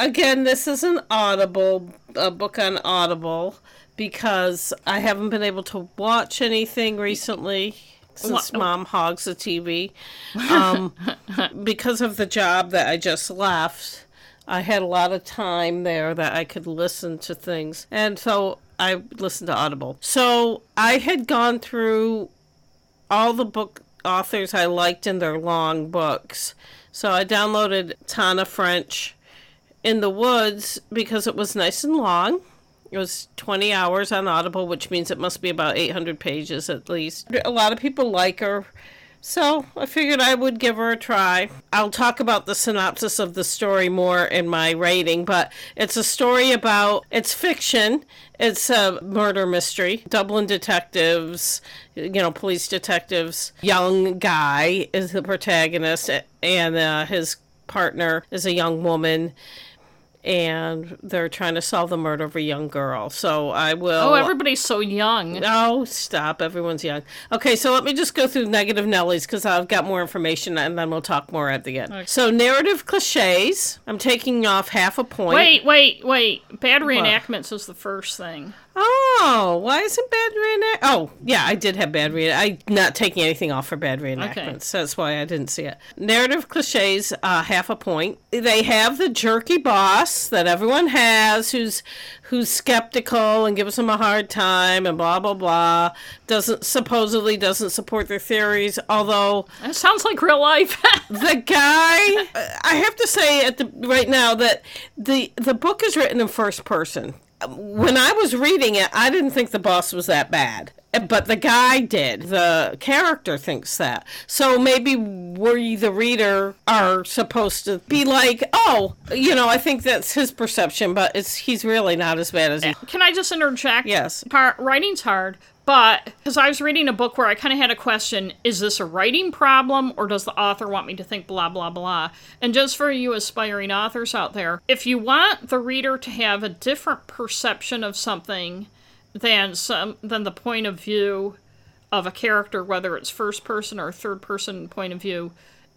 B: Again, this is an Audible, a book on Audible, because I haven't been able to watch anything recently since
A: What?
B: mom hogs the TV. *laughs* Um, because of the job that I just left, I had a lot of time there that I could listen to things. And so I listened to Audible. So I had gone through all the book authors I liked in their long books. So I downloaded Tana French in the Woods because it was nice and long. It was 20 hours on Audible, which means it must be about 800 pages at least. A lot of people like her. So I figured I would give her a try. I'll talk about the synopsis of the story more in my rating, but it's a story about it's fiction. It's a murder mystery. Dublin detectives, you know, police detectives. Young guy is the protagonist, and uh, his partner is a young woman. And they're trying to solve the murder of a young girl. So I will.
A: Oh, everybody's so young.
B: Oh, stop. Everyone's young. Okay, so let me just go through negative Nellies because I've got more information and then we'll talk more at the end. So, narrative cliches. I'm taking off half a point.
A: Wait, wait, wait. Bad reenactments is the first thing.
B: Oh, Oh, why isn't bad reenact? Oh, yeah, I did have bad reenact. I'm not taking anything off for bad reenactments.
A: Okay.
B: So that's why I didn't see it. Narrative cliches, uh, half a point. They have the jerky boss that everyone has, who's who's skeptical and gives them a hard time and blah blah blah. Doesn't supposedly doesn't support their theories, although
A: That sounds like real life. *laughs*
B: the guy i have to say at the right now that the the book is written in first person when i was reading it i didn't think the boss was that bad eh, but the guy did the character thinks that so maybe we the reader are supposed to be like oh you know i think that's his perception but it's he's really not as bad as he
A: Can I just interject?
B: Yes.
A: Writing's hard, but because I was reading a book where I kind of had a question is this a writing problem or does the author want me to think blah, blah, blah? And just for you aspiring authors out there, if you want the reader to have a different perception of something than some than the point of view of a character, whether it's first person or third person point of view,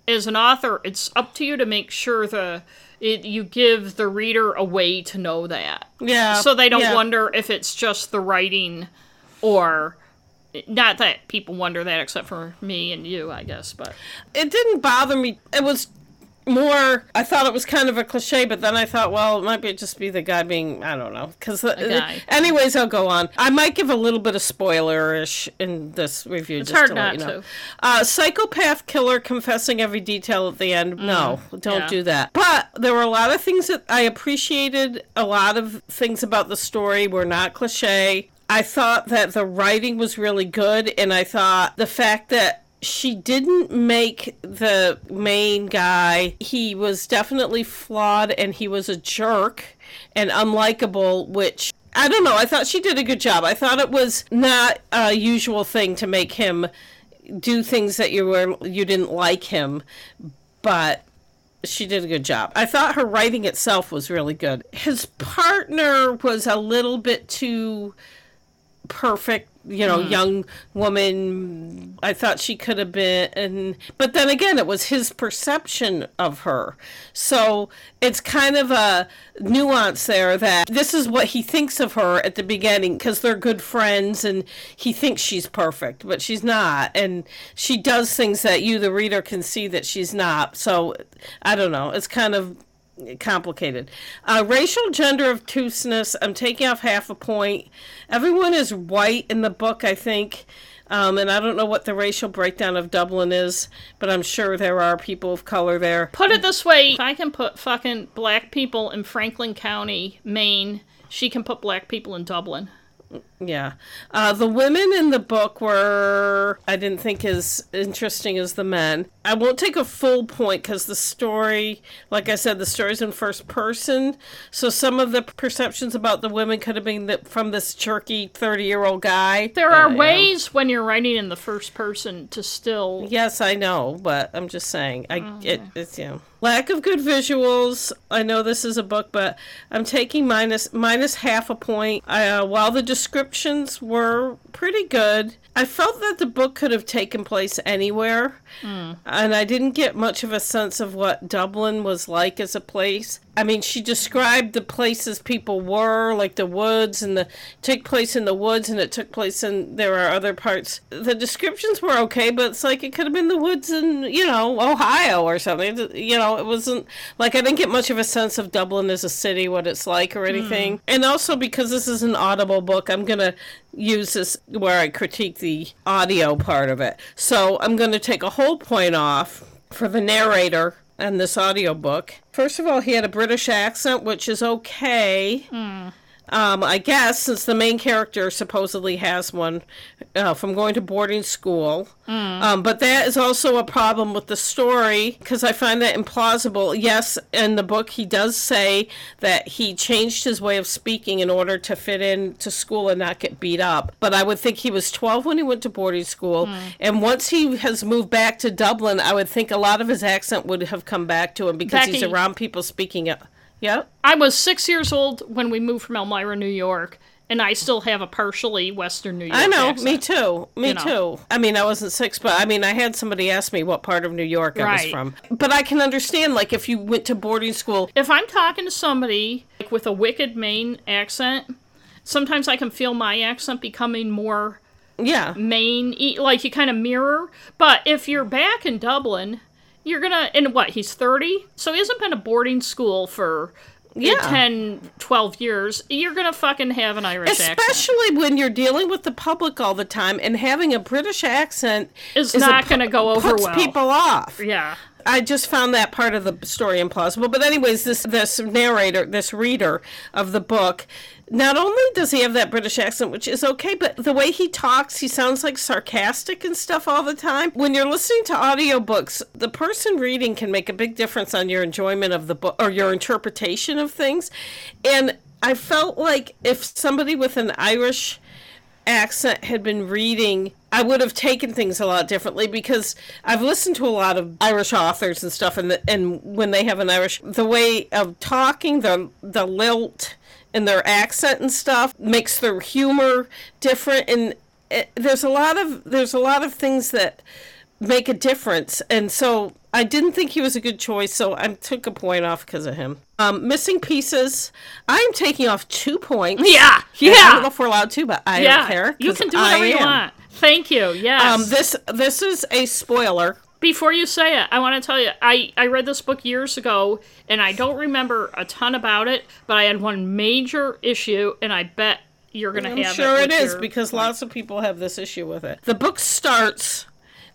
A: as an author, it's up to you to make sure the it, you give the reader a way to know that
B: yeah
A: so they don't
B: yeah.
A: wonder if it's just the writing or not that people wonder that except for me and you i guess but
B: it didn't bother me. It was more. I thought it was kind of a cliche, but then I thought, well, it might be just be the guy being. I don't know. Because anyways, I'll go on. I might give a little bit of spoilerish in this review. It's just
A: hard
B: to
A: not
B: you know.
A: to.
B: Uh, psychopath killer confessing every detail at the end. no, don't
A: Mm, yeah.
B: do that. But there were a lot of things that I appreciated. A lot of things about the story were not cliche. I thought that the writing was really good, and I thought the fact that she didn't make the main guy, he was definitely flawed and he was a jerk and unlikable, which I don't know. I thought she did a good job. I thought it was not a usual thing to make him do things that you were you didn't like him, but she did a good job. I thought her writing itself was really good. His partner was a little bit too perfect, you know, mm-hmm. young woman. I thought she could have been, and but then again, it was his perception of her. So it's kind of a nuance there that this is what he thinks of her at the beginning because they're good friends, and he thinks she's perfect, but she's not, and she does things that you, the reader, can see that she's not. So I don't know. It's kind of complicated. Uh, racial gender obtuseness, I'm taking off half a point. Everyone is white in the book, I think. Um, and I don't know what the racial breakdown of Dublin is, but I'm sure there are people of color there.
A: put it this way if i can put fucking black people in franklin county maine she can put black people in dublin
B: Yeah. Uh, the women in the book were, I didn't think, as interesting as the men. I won't take a full point because the story, like I said, the story's in first person. So some of the perceptions about the women could have been that from this jerky 30 year old guy.
A: there are
B: Uh,
A: ways when you're writing in the first person to still
B: Yes, I know, but I'm just saying. I it, it's you know lack of good visuals. I know this is a book, but I'm taking minus minus half a point. Uh, while the descriptions were pretty good, I felt that the book could have taken place anywhere, Mm. and I didn't get much of a sense of what Dublin was like as a place. I mean, she described the places people were, like the woods, and the took place in the woods, and it took place in there are other parts. The descriptions were okay, but it's like it could have been the woods in you know Ohio or something. You know, it wasn't like I didn't get much of a sense of Dublin as a city, what it's like or anything. Hmm. And also because this is an audible book, I'm gonna use this where I critique the audio part of it. So I'm gonna take a whole point off for the narrator and this audiobook. First of all, he had a British accent, which is okay. Hmm. Um, I guess since the main character supposedly has one uh, from going to boarding school. Um, but that is also a problem with the story because I find that implausible. Yes, in the book, he does say that he changed his way of speaking in order to fit in to school and not get beat up. But I would think he was 12 when he went to boarding school. And once he has moved back to Dublin, I would think a lot of his accent would have come back to him because he's around people speaking it. Yep.
A: I was six years old when we moved from Elmira, New York, and I still have a partially Western New York.
B: I know,
A: accent.
B: me too. Me
A: you know.
B: too. I mean, I wasn't six, but I mean, I had somebody ask me what part of New York I was
A: Right.
B: from. But I can understand, like, if you went to boarding school.
A: If I'm talking to somebody like, with a wicked Maine accent, sometimes I can feel my accent becoming more
B: Yeah.
A: Maine, e- like you kind of mirror. But if you're back in Dublin, you're gonna, and what, he's 30? So he hasn't been to boarding school for
B: Yeah.
A: 10, 12 years. You're gonna fucking have an Irish accent.
B: Especially when you're dealing with the public all the time and having a British accent
A: Is
B: is
A: not
B: pu-
A: gonna go over
B: puts
A: well.
B: people off.
A: Yeah.
B: I just found that part of the story implausible. But anyways, this this narrator, this reader of the book, not only does he have that British accent, which is okay, but the way he talks, he sounds like sarcastic and stuff all the time. When you're listening to audiobooks, the person reading can make a big difference on your enjoyment of the book or your interpretation of things. And I felt like if somebody with an Irish accent had been reading, I would have taken things a lot differently because I've listened to a lot of Irish authors and stuff, and the, and when they have an Irish, the way of talking, the the lilt and their accent and stuff makes their humor different, and it, there's a lot of there's a lot of things that make a difference, and so. I didn't think he was a good choice, so I took a point off because of him. Um, missing pieces. I'm taking off two points.
A: Yeah.
B: And I
A: Yeah.
B: don't know if we're allowed to, but I
A: yeah.
B: don't care.
A: You can do
B: I
A: whatever you
B: am.
A: want. Thank you. Yes.
B: Um, this this is a spoiler.
A: Before you say it, I want to tell you, I, I read this book years ago, and I don't remember a ton about it, but I had one major issue, and I bet you're going to
B: I'm
A: have
B: sure
A: it.
B: is
A: your-
B: because lots of people have this issue with it. The book starts.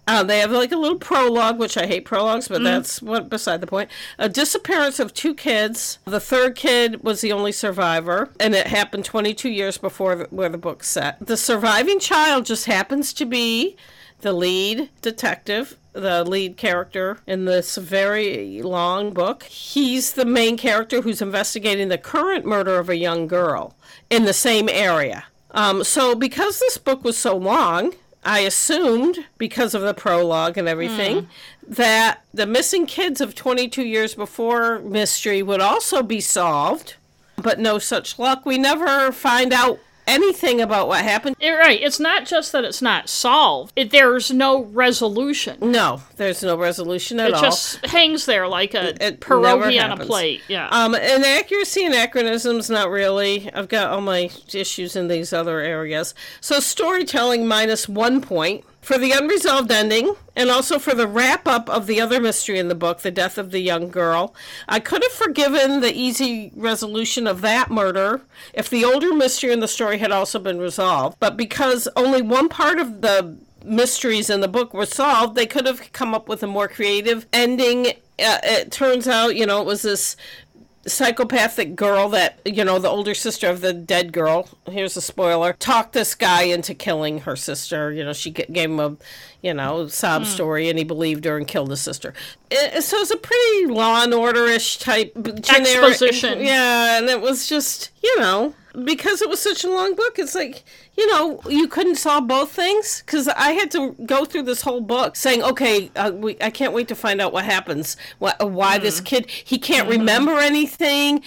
B: Uh, they have like a little prologue, which I hate prologues, but that's what beside the point. A disappearance of two kids. The third kid was the only survivor, and it happened 22 years before the, where the book's set. The surviving child just happens to be the lead detective, the lead character in this very long book. He's the main character who's investigating the current murder of a young girl in the same area. Um, so, because this book was so long, I assumed, because of the prologue and everything, that the missing kids of 22 years before mystery would also be solved. But no such luck. We never find out anything about what happened.
A: Eh, Right. It's not just that it's not solved, it, there's no resolution.
B: No, there's no resolution at
A: It
B: all.
A: It just hangs there like a
B: It
A: pierogi on a plate. Yeah.
B: Um, and accuracy and anachronisms, not really. I've got all my issues in these other areas. So storytelling minus one point for the unresolved ending, and also for the wrap up of the other mystery in the book, the death of the young girl. I could have forgiven the easy resolution of that murder if the older mystery in the story had also been resolved. But because only one part of the mysteries in the book were solved, they could have come up with a more creative ending. Uh, it turns out, you know, it was this psychopathic girl that you know the older sister of the dead girl here's a spoiler talked this guy into killing her sister. You know she gave him a you know sob hmm. story and he believed her and killed his sister. It, so it's a pretty law and order-ish type generic
A: Exposition.
B: yeah and it was just you know because it was such a long book it's like you know you couldn't solve both things? Because i had to go through this whole book saying okay uh, we, i can't wait to find out what happens. Why, uh, why this mm-hmm. kid he can't mm-hmm. remember anything.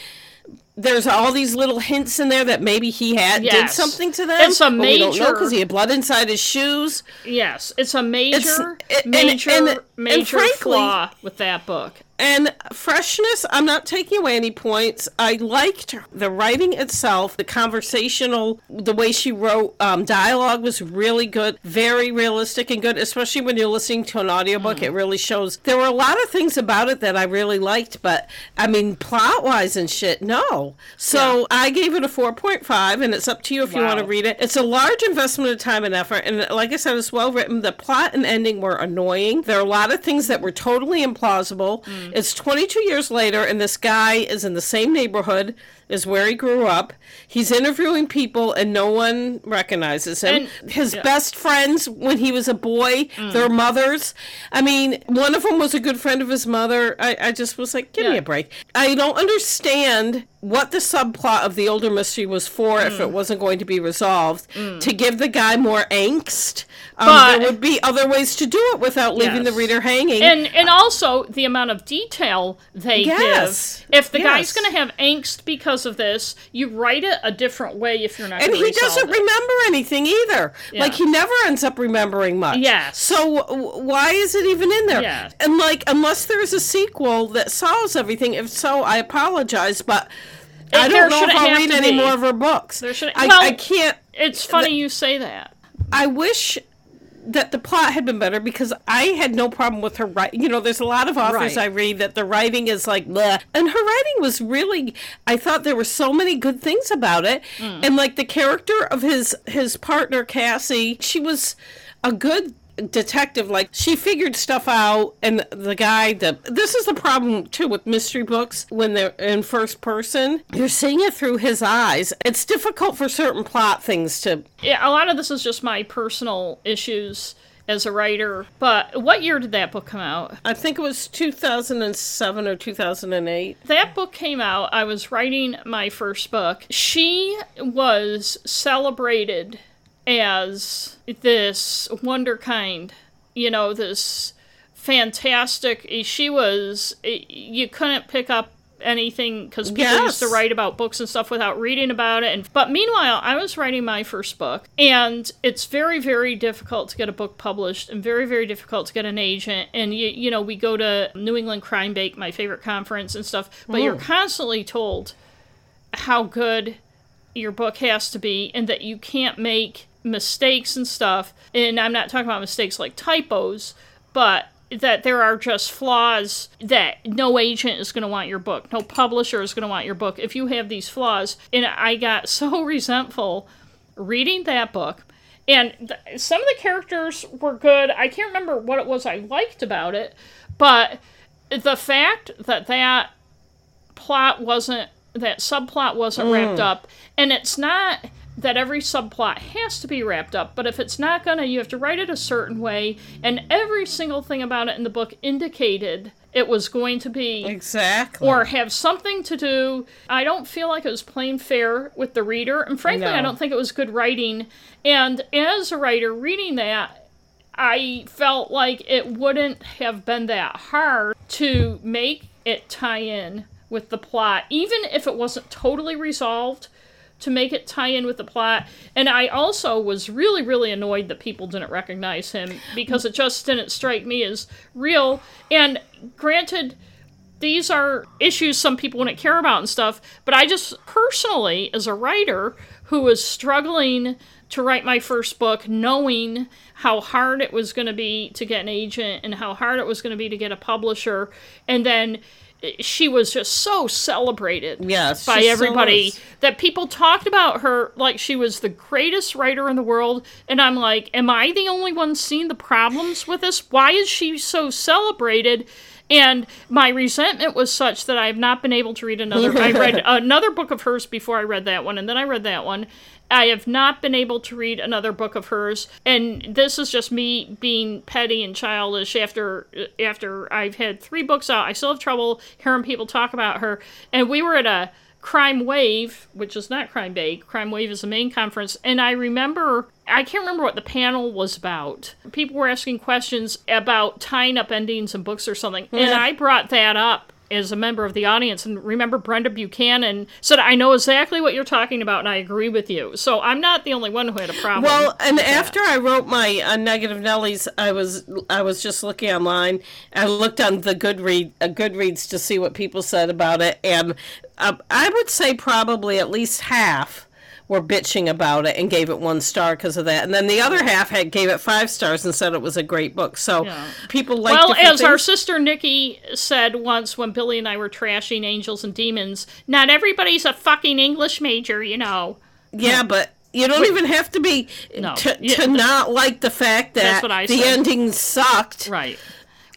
B: There's all these little hints in there that maybe he had did something to them.
A: It's a
B: but we don't know
A: major-
B: because he had blood inside his shoes.
A: Yes. It's a major,
B: it- and-
A: major,
B: and- and
A: major
B: frankly-
A: flaw with that book.
B: And freshness, I'm not taking away any points. I liked the writing itself, the conversational, the way she wrote um, dialogue was really good, very realistic and good, especially when you're listening to an audiobook. It really shows. There were a lot of things about it that I really liked, but I mean, plot wise and shit, no. So I gave it a 4.5, and it's up to you if you want to read it. It's a large investment of time and effort, and like I said, it's well written. The plot and ending were annoying. There are a lot of things that were totally implausible. It's 22 years later, and this guy is in the same neighborhood as where he grew up. He's interviewing people, and no one recognizes him.
A: And-
B: His
A: yeah.
B: best friends when he was a boy, their mothers. I mean, one of them was a good friend of his mother. I, I just was like, give me a break. I don't understand what the subplot of the older mystery was for if
A: Mm.
B: it wasn't going to be resolved. To give the guy more angst, um,
A: But-
B: there would be other ways to do it without leaving the reader hanging.
A: And and also the amount of detail they
B: Yes.
A: give. If the
B: Yes.
A: guy's going to have angst because of this, you write it a different way if you're not.
B: And he doesn't
A: it.
B: remember anything either. Like he never ends up remembering much.
A: Yes.
B: So w- why is it even in there?
A: Yes.
B: And like, unless there's a sequel that solves everything. If so, I apologize, but I don't know if I'll read any more of her books.
A: There shouldn't-
B: I,
A: well-
B: I can't.
A: It's funny you say that.
B: I wish that the plot had been better because I had no problem with her writing. You know, there's a lot of authors
A: Right.
B: I read that the writing is like, bleh. and her writing was really. I thought there were so many good things about it,
A: Mm.
B: and like the character of his his partner Cassie, she was a good detective like she figured stuff out and the guy that this is the problem too with mystery books when they're in first person you're seeing it through his eyes it's difficult for certain plot things to
A: Yeah, a lot of this is just my personal issues as a writer. But what year did that book come out?
B: I think it was 2007 or 2008.
A: That book came out. I was writing my first book. She was celebrated as this wonderkind, you know, this fantastic. She was, eh, you couldn't pick up anything because people used to write about books and stuff without reading about it. And but meanwhile, I was writing my first book, and it's very, very difficult to get a book published, and very, very difficult to get an agent. And you, you know, we go to New England Crime Bake, my favorite conference and stuff, but you're constantly told how good your book has to be, and that you can't make mistakes and stuff. And I'm not talking about mistakes like typos, but that there are just flaws that no agent is going to want your book, no publisher is going to want your book if you have these flaws. And I got *laughs* so resentful reading that book. And th- some of the characters were good. I can't remember what it was I liked about it, but the fact that that plot wasn't that subplot wasn't wrapped mm. up and it's not that every subplot has to be wrapped up but if it's not gonna you have to write it a certain way and every single thing about it in the book indicated it was going to be
B: Exactly.
A: or have something to do. I don't feel like it was plain fair with the reader, and frankly, I don't think it was good writing. And as a writer reading that, I felt like it wouldn't have been that hard to make it tie in with the plot, even if it wasn't totally resolved. To make it tie in with the plot. And I also was really, really annoyed that people didn't recognize him because it just didn't strike me as real. And granted, these are issues some people wouldn't care about and stuff, but I just personally, as a writer who was struggling to write my first book, knowing how hard it was going to be to get an agent and how hard it was going to be to get a publisher, and then she was just so celebrated
B: Yes,
A: by
B: she so
A: everybody that people talked about her like she was the greatest writer in the world. And i'm like am i the only one seeing the problems with this? Why is she so celebrated? And my resentment was such that i have not been able to read another i read *laughs* another book of hers before i read that one and then i read that one I have not been able to read another book of hers, and this is just me being petty and childish. After after I've had three books out, I still have trouble hearing people talk about her. And we were at a Crime Wave, which is not Crime Bake. Crime Wave is the Maine conference, and I remember I can't remember what the panel was about. People were asking questions about tying up endings in books or something, and I brought that up as a member of the audience and remember Brenda Buchanan said I know exactly what you're talking about and I agree with you. So I'm not the only one who had a problem.
B: Well, and after I wrote my uh, negative Nellies, I was I was just looking online. I looked on the Goodread uh, Goodreads to see what people said about it, and uh, I would say probably at least half were bitching about it and gave it one star because of that, and then the other half had gave it five stars and said it was a great book. So
A: Yeah.
B: people like
A: well, as our sister Nikki said once when Billy and I were trashing Angels and Demons, not everybody's a fucking English major, you know.
B: yeah, but. You don't even have to be
A: No.
B: to,
A: Yeah,
B: not like the fact that the
A: said.
B: ending sucked.
A: Right.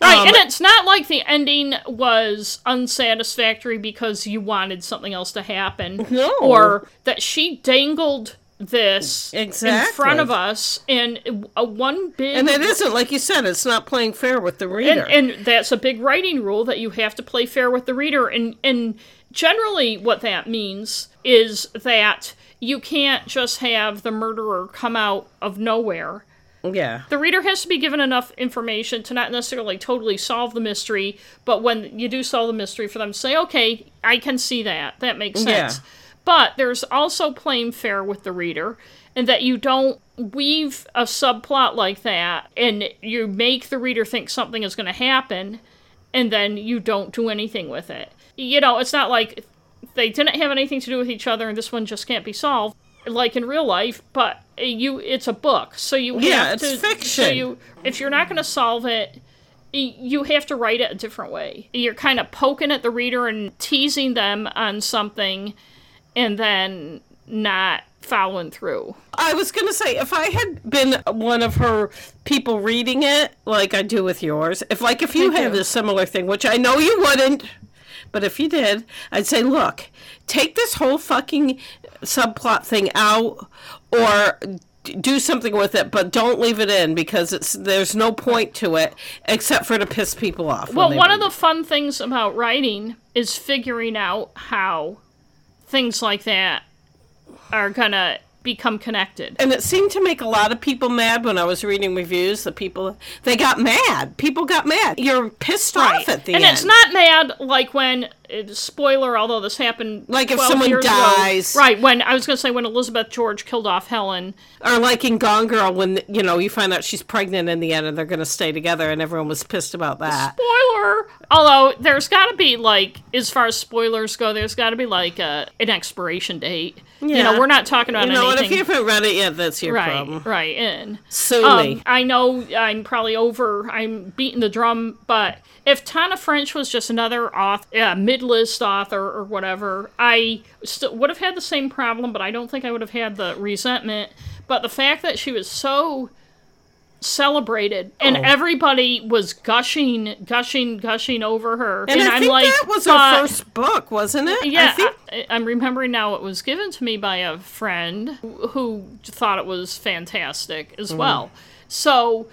A: Right,
B: Um,
A: and it's not like the ending was unsatisfactory because you wanted something else to happen.
B: No.
A: Or that she dangled this in front of us in a one big
B: And it isn't like you said; it's not playing fair with the reader.
A: and, and that's a big writing rule that you have to play fair with the reader and and generally what that means is that you can't just have the murderer come out of nowhere
B: yeah,
A: the reader has to be given enough information to not necessarily totally solve the mystery, but when you do solve the mystery, for them to say, okay, I can see that. That makes sense.
B: Yeah.
A: But there's also playing fair with the reader, and that you don't weave a subplot like that and you make the reader think something is going to happen, and then you don't do anything with it. You know, it's not like they didn't have anything to do with each other and this one just can't be solved like in real life but you it's a book so you
B: Yeah, it's
A: to
B: fiction.
A: so you if you're not going to solve it you have to write it a different way. You're kind of poking at the reader and teasing them on something and then not following through.
B: I was going to say, if I had been one of her people reading it, like I do with yours, if like if you had a similar thing, which I know you wouldn't, but if you did, I'd say, look, take this whole fucking subplot thing out, or do something with it, but don't leave it in because it's there's no point to it except for to piss people off.
A: Well, one
B: read
A: of the fun things about writing is figuring out how things like that are gonna become connected.
B: And it seemed to make a lot of people mad when I was reading reviews. The people they got mad. People got mad. You're pissed off at the
A: and
B: end.
A: And it's not mad like when uh, spoiler, although this happened
B: Like if someone dies.
A: ago, right? When I was gonna say when Elizabeth George killed off Helen,
B: or like in Gone Girl when you know you find out she's pregnant in the end and they're going to stay together and everyone was pissed about that.
A: spoiler. Although there's got to be like, as far as spoilers go, there's got to be like a, an expiration date. You know, we're not talking about
B: You know, and
A: anything.
B: if you haven't read it yet, that's your
A: right,
B: problem.
A: right, and
B: Sue
A: Um,
B: me.
A: I know I'm probably over. I'm beating the drum, but if Tana French was just another author, yeah, mid-list author or whatever, I st- would have had the same problem. But I don't think I would have had the resentment. But the fact that she was so celebrated and
B: Oh.
A: everybody was gushing, gushing, gushing over her,
B: And, I
A: I'm
B: think
A: like,
B: that was her first book, wasn't it?
A: yeah,
B: I think
A: I, I'm remembering now it was given to me by a friend who- who thought it was fantastic as mm. well. So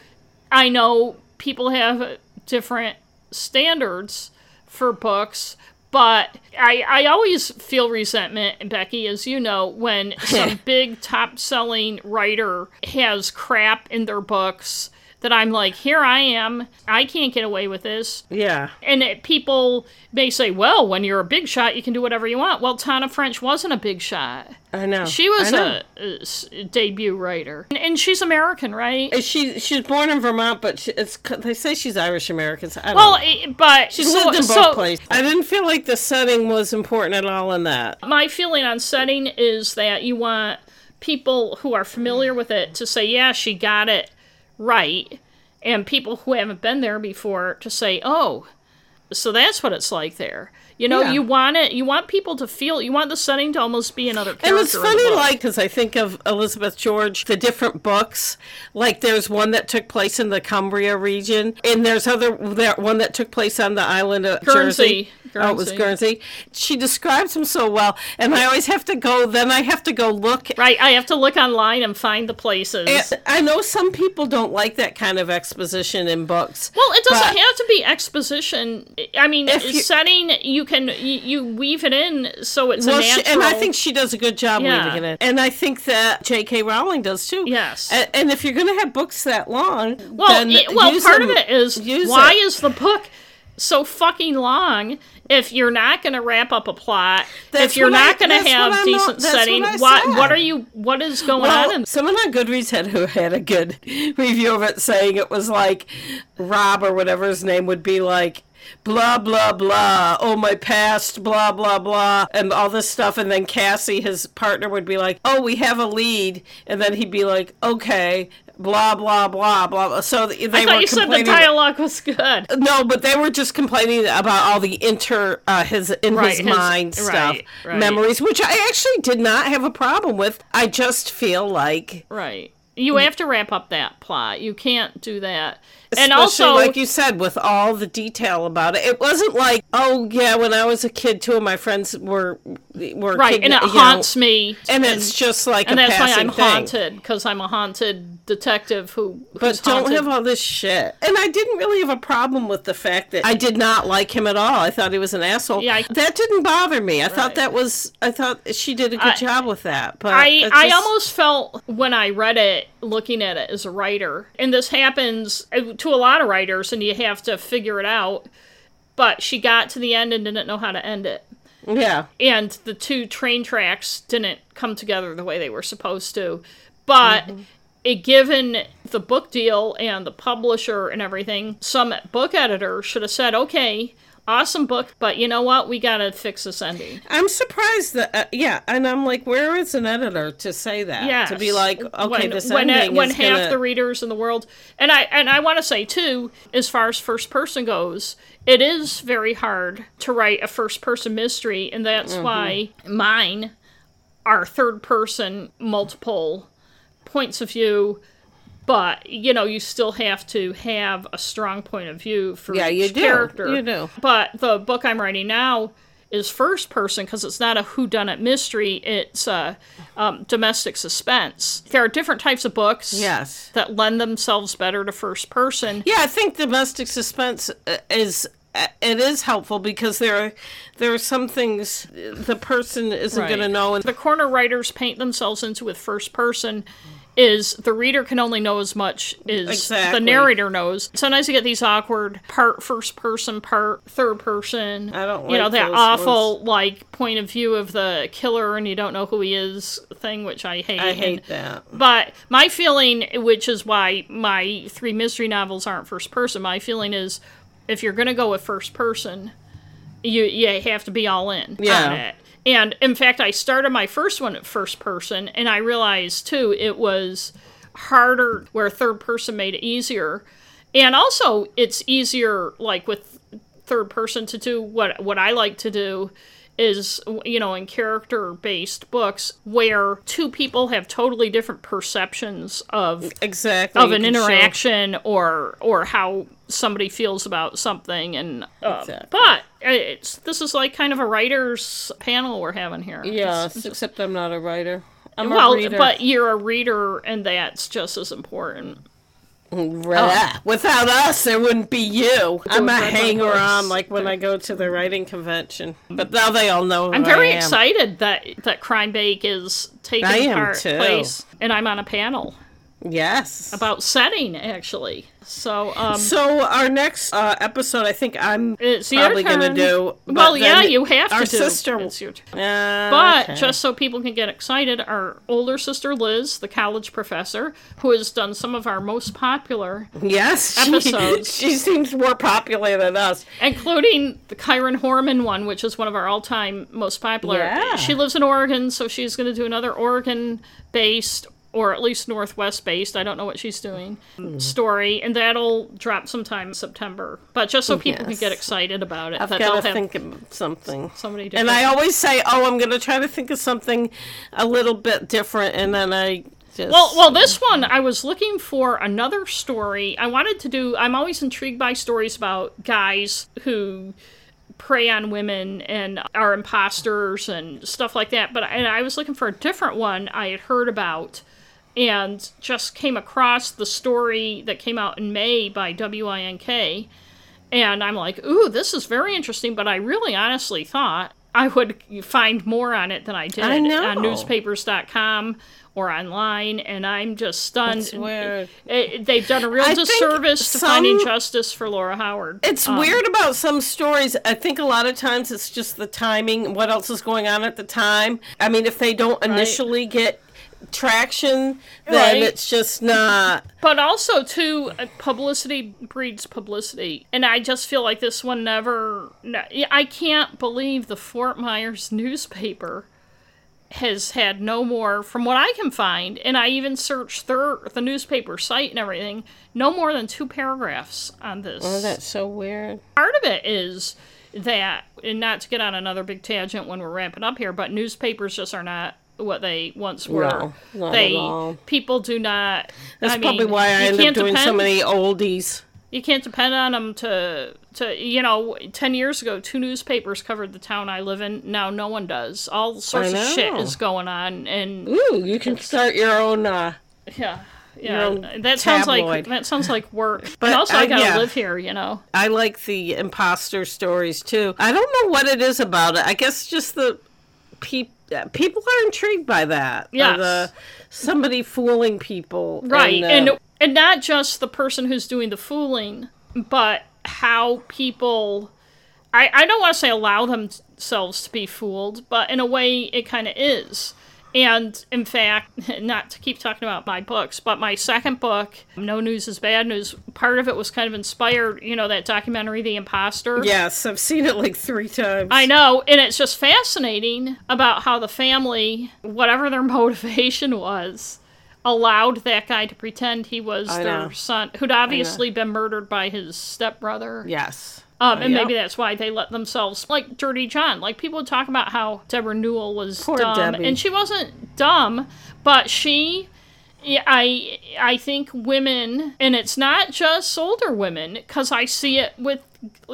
A: I know people have different standards for books, but I, I always feel resentment, Becky, as you know, when *laughs* some big top selling writer has crap in their books that I'm like, here I am. I can't get away with this
B: yeah.
A: and it, people may say, well, when you're a big shot, you can do whatever you want. Well, Tana French wasn't a big shot.
B: I know.
A: She was
B: know.
A: a, a debut writer, and, and she's American, right?
B: She she's born in Vermont, but she, it's they say she's Irish American. So
A: well,
B: know.
A: i- but
B: She's
A: so,
B: lived in both
A: so
B: places. I didn't feel like the setting was important at all in that.
A: my feeling on setting is that you want people who are familiar with it to say, yeah, she got it right, and people who haven't been there before to say, oh, so that's what it's like there. You know,
B: Yeah.
A: you want it. You want people to feel. You want the setting to almost be another character.
B: And it's funny, like, because I think of Elizabeth George, the different books. Like, there's one that took place in the Cumbria region, and there's other there one that took place on the island of
A: Guernsey.
B: Jersey. Oh, it was
A: Guernsey.
B: Guernsey. She describes them so well, and I always have to go. Then I have to go look.
A: Right, I have to look online and find the places.
B: And I know some people don't like that kind of exposition in books.
A: well, it doesn't have to be exposition. I mean,
B: you-
A: setting you can you, weave it in so it's
B: Well,
A: a
B: she,
A: natural.
B: and I think she does a good job
A: Yeah.
B: weaving it in. And I think that J.K. Rowling does too.
A: Yes.
B: And, and if you're going to have books that long,
A: well,
B: then
A: it- well,
B: use
A: part
B: them-
A: of it is why
B: it.
A: is the book so fucking long? If you're not going to wrap up a plot,
B: That's
A: if you're not going to have
B: what
A: decent
B: not-
A: setting,
B: what
A: what what are you? What is going on? In,
B: someone on Goodreads had who had a good review of it, saying it was like Rob or whatever his name would be like. Blah blah blah. Oh my past. Blah blah blah, and all this stuff. And then Cassie, his partner, would be like, "Oh, we have a lead," and then he'd be like, "Okay." Blah blah blah blah. blah. So they
A: I
B: were
A: thought you said the dialogue was good.
B: No, but they were just complaining about all the inter uh, his in
A: Right,
B: his
A: his-
B: mind stuff,
A: right, right.
B: memories, which I actually did not have a problem with. I just feel like,
A: Right. You have to wrap up that plot. You can't do that. And also,
B: like you said, with all the detail about it, it wasn't like, oh yeah, when I was a kid, two of my friends were were
A: right, and it
B: you know,
A: haunts me.
B: and it's just like
A: and that's why I'm
B: thing.
A: haunted because I'm a haunted detective who.
B: But don't
A: haunted.
B: have all this shit. And I didn't really have a problem with the fact that I did not like him at all. I thought he was an asshole.
A: Yeah, I-
B: that didn't bother me. I thought that was. I thought she did a good
A: I-
B: job with that. But
A: I,
B: it
A: I almost felt when I read it, looking at it as a writer, and this happens uh, to a lot of writers, and you have to figure it out. But she got to the end and didn't know how to end it.
B: yeah.
A: and the two train tracks didn't come together the way they were supposed to. But it, given the book deal and the publisher and everything, some book editor should have said, "Okay, awesome book, but you know what? We gotta fix this ending.
B: I'm surprised that uh, yeah, and I'm like, where is an editor to say that?
A: Yeah,
B: to be like, okay,
A: when,
B: this
A: when,
B: ending
A: when
B: is
A: half
B: gonna...
A: When half the readers in the world, and I and I want to say too, as far as first person goes, it is very hard to write a first person mystery, and that's
B: Mm-hmm.
A: why mine are third person, multiple points of view. But you know, you still have to have a strong point of view for
B: Yeah, you
A: each
B: do.
A: character.
B: You do.
A: But the book I'm writing now is first person because it's not a whodunit mystery; it's a um, domestic suspense. There are different types of books
B: Yes.
A: that lend themselves better to first person.
B: Yeah, I think domestic suspense uh, is uh, it is helpful because there are there are some things the person isn't
A: Right.
B: going to know and
A: The corner writers paint themselves into with first person. Is the reader can only know as much as
B: Exactly.
A: the narrator knows. Sometimes you get these awkward part first person, part third person.
B: I don't like
A: you know that awful like point of view of the killer and you don't know who he is thing, which I hate.
B: I
A: And-
B: hate that.
A: But my feeling, which is why my three mystery novels aren't first person, my feeling is if you're going to go with first person, you you have to be all in
B: Yeah.
A: And in fact, I started my first one at first person, and I realized too it was harder where third person made it easier, and also it's easier like with third person to do what what I like to do is you know in character based books where two people have totally different perceptions of
B: Exactly.
A: of an
B: can show-
A: interaction or or how somebody feels about something and uh,
B: Exactly.
A: but it's this is like kind of a writers panel we're having here
B: Yes, except I'm not a writer. I'm
A: well
B: a reader.
A: but you're a reader and that's just as important
B: Right. Without us, there wouldn't be you. I'm a hanger on, like when I go to the writing convention. But now they all know. Who
A: i'm very
B: I am.
A: excited that that crime bake is taking
B: I
A: part
B: too.
A: place and i'm on a panel
B: Yes.
A: about setting actually so um
B: So our next uh, episode, I think I'm
A: it's
B: probably going to do.
A: well yeah you have to
B: our sister.
A: it's your turn
B: Uh,
A: But
B: okay.
A: just so people can get excited, our older sister Liz, the college professor, who has done some of our most popular,
B: yes, she- *laughs*
A: episodes.
B: She, seems more popular than us.
A: including the Kyron Horman one, which is one of our all time most popular.
B: Yeah.
A: She lives in Oregon, so she's going to do another Oregon based. Or at least Northwest based, I don't know what she's doing.
B: Hmm.
A: Story, and that'll drop sometime in September. But just so people can get excited about it,
B: I've got to think of something.
A: somebody
B: And. I always say, "Oh, I'm going to try to think of something a little bit different," and then I just
A: Well, well, this one I was looking for another story. I wanted to do. I'm always intrigued by stories about guys who prey on women and are imposters and stuff like that. But and I was looking for a different one I had heard about, and just came across the story that came out in May by WINK, and I'm like, ooh, this is very interesting. But I really honestly thought I would find more on it than I did
B: I
A: on newspapers.com or online, and I'm just stunned.
B: Weird.
A: Eh, They've done a real
B: I
A: disservice to
B: some-
A: finding justice for Laura Howard.
B: It's
A: Um,
B: weird about some stories. I think a lot of times it's just the timing, what else is going on at the time. I mean, if they don't initially get traction, then
A: Right.
B: it's just not.
A: But also, too, uh, publicity breeds publicity. And I just feel like this one never. I can't believe the Fort Myers newspaper has had no more, from what I can find, and I even searched their, the newspaper site and everything, no more than two paragraphs on this.
B: Oh, that's so weird.
A: part of it is that, and not to get on another big tangent when we're wrapping up here, but newspapers just are not what they once were.
B: No, not
A: they people do not.
B: That's
A: I mean,
B: probably why I end up doing so many oldies.
A: You can't depend on them to to you know. Ten years ago, two newspapers covered the town I live in. Now no one does. All sorts of shit is going on, and
B: Ooh, you can start your own. Uh,
A: yeah. Yeah, that sounds like that sounds like work. *laughs*
B: But
A: and also, I,
B: I-
A: gotta
B: yeah.
A: live here, you know.
B: I like the imposter stories too. I don't know what it is about it. I guess just the peop- uh, people are intrigued by that.
A: Yeah,
B: the somebody fooling people.
A: right
B: And, uh,
A: and and not just the person who's doing the fooling but how people i i don't want to say allow themselves to be fooled but in a way it kind of is And in fact, *laughs* not to keep talking about my books, but my second book, No News is Bad News, part of it was kind of inspired, you know, that documentary, The Imposter.
B: Yes, I've seen it like three times.
A: I know. And it's just fascinating about how the family, whatever their *laughs* motivation was, allowed that guy to pretend he was
B: I
A: their
B: know.
A: son, who'd obviously been murdered by his stepbrother.
B: Yes.
A: Um, and
B: Yep.
A: maybe that's why they let themselves like Dirty John. Like people talk about how Deborah Newell was
B: Poor
A: dumb,
B: Debbie.
A: and she wasn't dumb, but she, yeah, I, I think women, and it's not just older women, because I see it with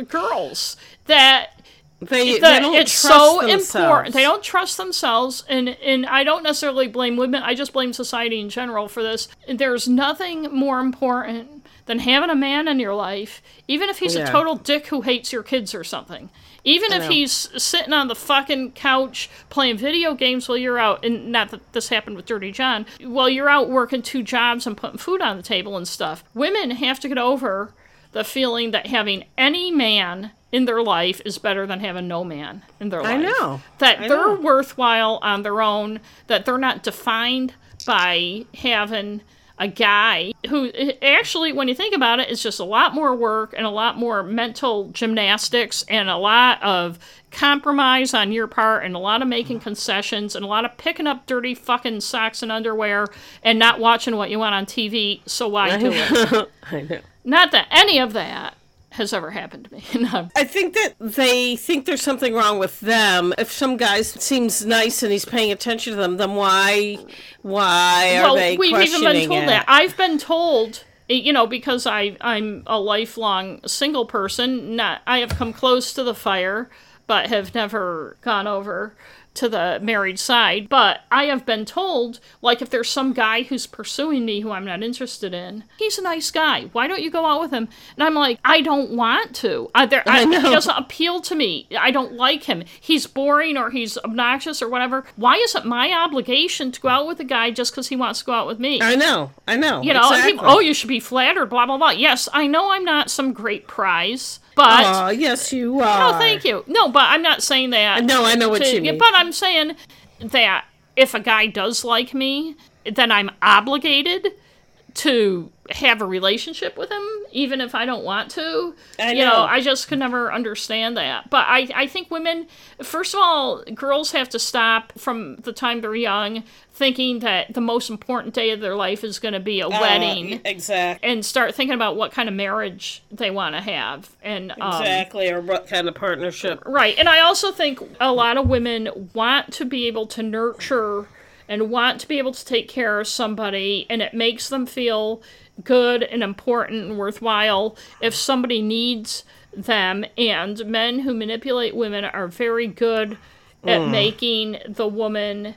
A: girls that
B: They, they
A: that
B: don't
A: it's so
B: themselves.
A: important. They don't trust themselves, and and I don't necessarily blame women. I just blame society in general for this. There's nothing more important than having a man in your life, even if he's
B: Yeah.
A: a total dick who hates your kids or something. Even if
B: know.
A: he's sitting on the fucking couch playing video games while you're out, and not that this happened with Dirty John, while you're out working two jobs and putting food on the table and stuff. Women have to get over the feeling that having any man in their life is better than having no man in their life.
B: I know.
A: That
B: I
A: they're
B: know.
A: worthwhile on their own, that they're not defined by having a guy who actually, when you think about it, it, is just a lot more work and a lot more mental gymnastics and a lot of compromise on your part and a lot of making concessions and a lot of picking up dirty fucking socks and underwear and not watching what you want on TV. So why do it? *laughs*
B: I know.
A: Not that any of that has ever happened to me. *laughs* No.
B: I think that they think there's something wrong with them. If some guy seems nice and he's paying attention to them, then why, why are
A: well,
B: they
A: we've even
B: questioning
A: been told
B: it?
A: that. I've been told, you know, because I I'm a lifelong single person. Not I have come close to the fire, but have never gone over to the married side. But I have been told, like, if there's some guy who's pursuing me who I'm not interested in, he's a nice guy. Why don't you go out with him? And I'm like, I don't want to. I, there, *laughs* I,
B: know.
A: He doesn't appeal to me. I don't like him. He's boring or he's obnoxious or whatever. Why is it my obligation to go out with a guy just because he wants to go out with me?
B: I know, I know.
A: You know,
B: exactly.
A: people, oh, you should be flattered, blah, blah, blah. Yes, I know I'm not some great prize, but.
B: Aw, yes, you are.
A: no, thank you. No, but I'm not saying that.
B: No, I know what
A: to-
B: you mean.
A: But I'm saying that if a guy does like me, then I'm obligated to have a relationship with him, even if I don't want to.
B: I
A: You know,
B: know.
A: I just could never understand that. But I, I think women, first of all, girls have to stop from the time they're young thinking that the most important day of their life is going to be a
B: Uh,
A: wedding
B: exactly.
A: and start thinking about what kind of marriage they want to have. And um,
B: Exactly, or what kind of partnership?
A: Right. And I also think a lot of women want to be able to nurture and want to be able to take care of somebody, and it makes them feel good and important and worthwhile if somebody needs them. And men who manipulate women are very good at mm. making the woman.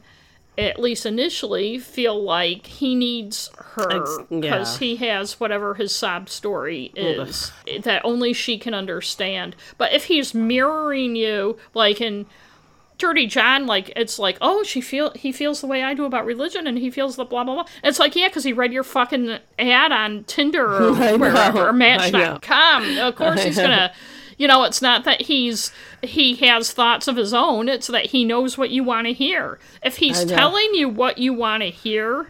A: At least initially, feel like he needs her because
B: yeah.
A: he has whatever his sob story is that only she can understand. But if he's mirroring you, like in Dirty John, like it's like, oh, she feel he feels the way I do about religion, and he feels the blah blah blah. It's like, yeah, because he read your fucking ad on Tinder *laughs* or
B: I
A: wherever,
B: know.
A: Match.com. Of course, he's gonna. You know, it's not that he's he has thoughts of his own. It's that he knows what you want to hear. If he's telling you what you want to hear,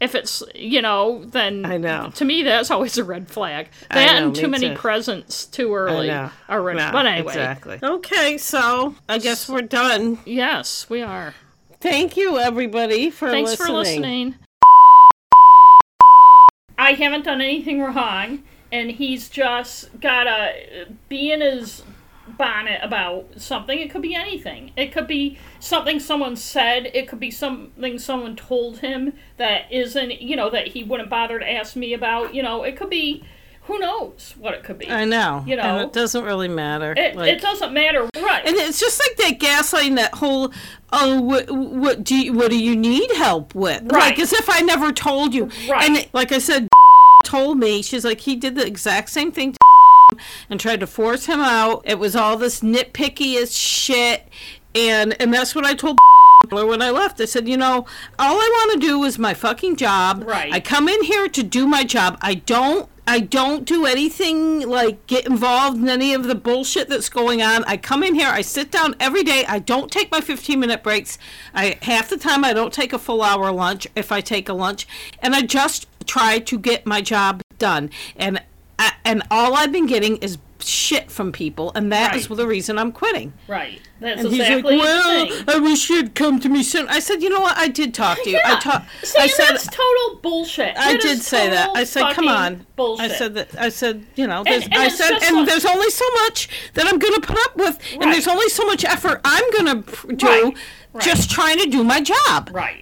A: if it's you know, then
B: I know.
A: To me, that's always a red flag.
B: I
A: That
B: know,
A: and too many
B: too.
A: presents too early
B: know.
A: are red.
B: Yeah,
A: but anyway,
B: Exactly. Okay, so I guess we're done.
A: yes, we are.
B: Thank you, everybody, for
A: Thanks
B: listening.
A: for listening. I haven't done anything wrong, and he's just gotta be in his bonnet about something. It could be anything. It could be something someone said. It could be something someone told him that isn't, you know, that he wouldn't bother to ask me about. You know, it could be. Who knows what it could be?
B: I know.
A: You know.
B: and it doesn't really matter.
A: it,
B: Like-
A: it doesn't matter, right?
B: And it's just like that gaslighting, that whole, oh, what, what do you, what do you need help with?
A: Right.
B: Like as if I never told you.
A: Right.
B: And like I said, *laughs* told me she's like he did the exact same thing to and tried to force him out. It was all this nitpicky as shit, and and that's what I told. *laughs* When I left, I said, you know, all I want to do is my fucking job.
A: Right.
B: I come in here to do my job. I don't I don't do anything like get involved in any of the bullshit that's going on. I come in here, I sit down every day. I don't take my 15 minute breaks. I half the time I don't take a full hour lunch if I take a lunch, and I just try to get my job done. And I, and all I've been getting is shit from people, and that is
A: Right.
B: the reason I'm quitting.
A: Right. That's
B: And he's like, "Well. I wish you'd come to me soon." I said, "You know what? I did talk to you. I talked. I said."
A: that's total bullshit.
B: I
A: That
B: did say that. I said, "Come on."
A: Bullshit.
B: I said that. I said, you know, there's,
A: and
B: I said, and
A: like-
B: there's only so much that I'm going to put up with, and there's only so much effort I'm going to do
A: Right. Right.
B: just trying to do my job.
A: Right.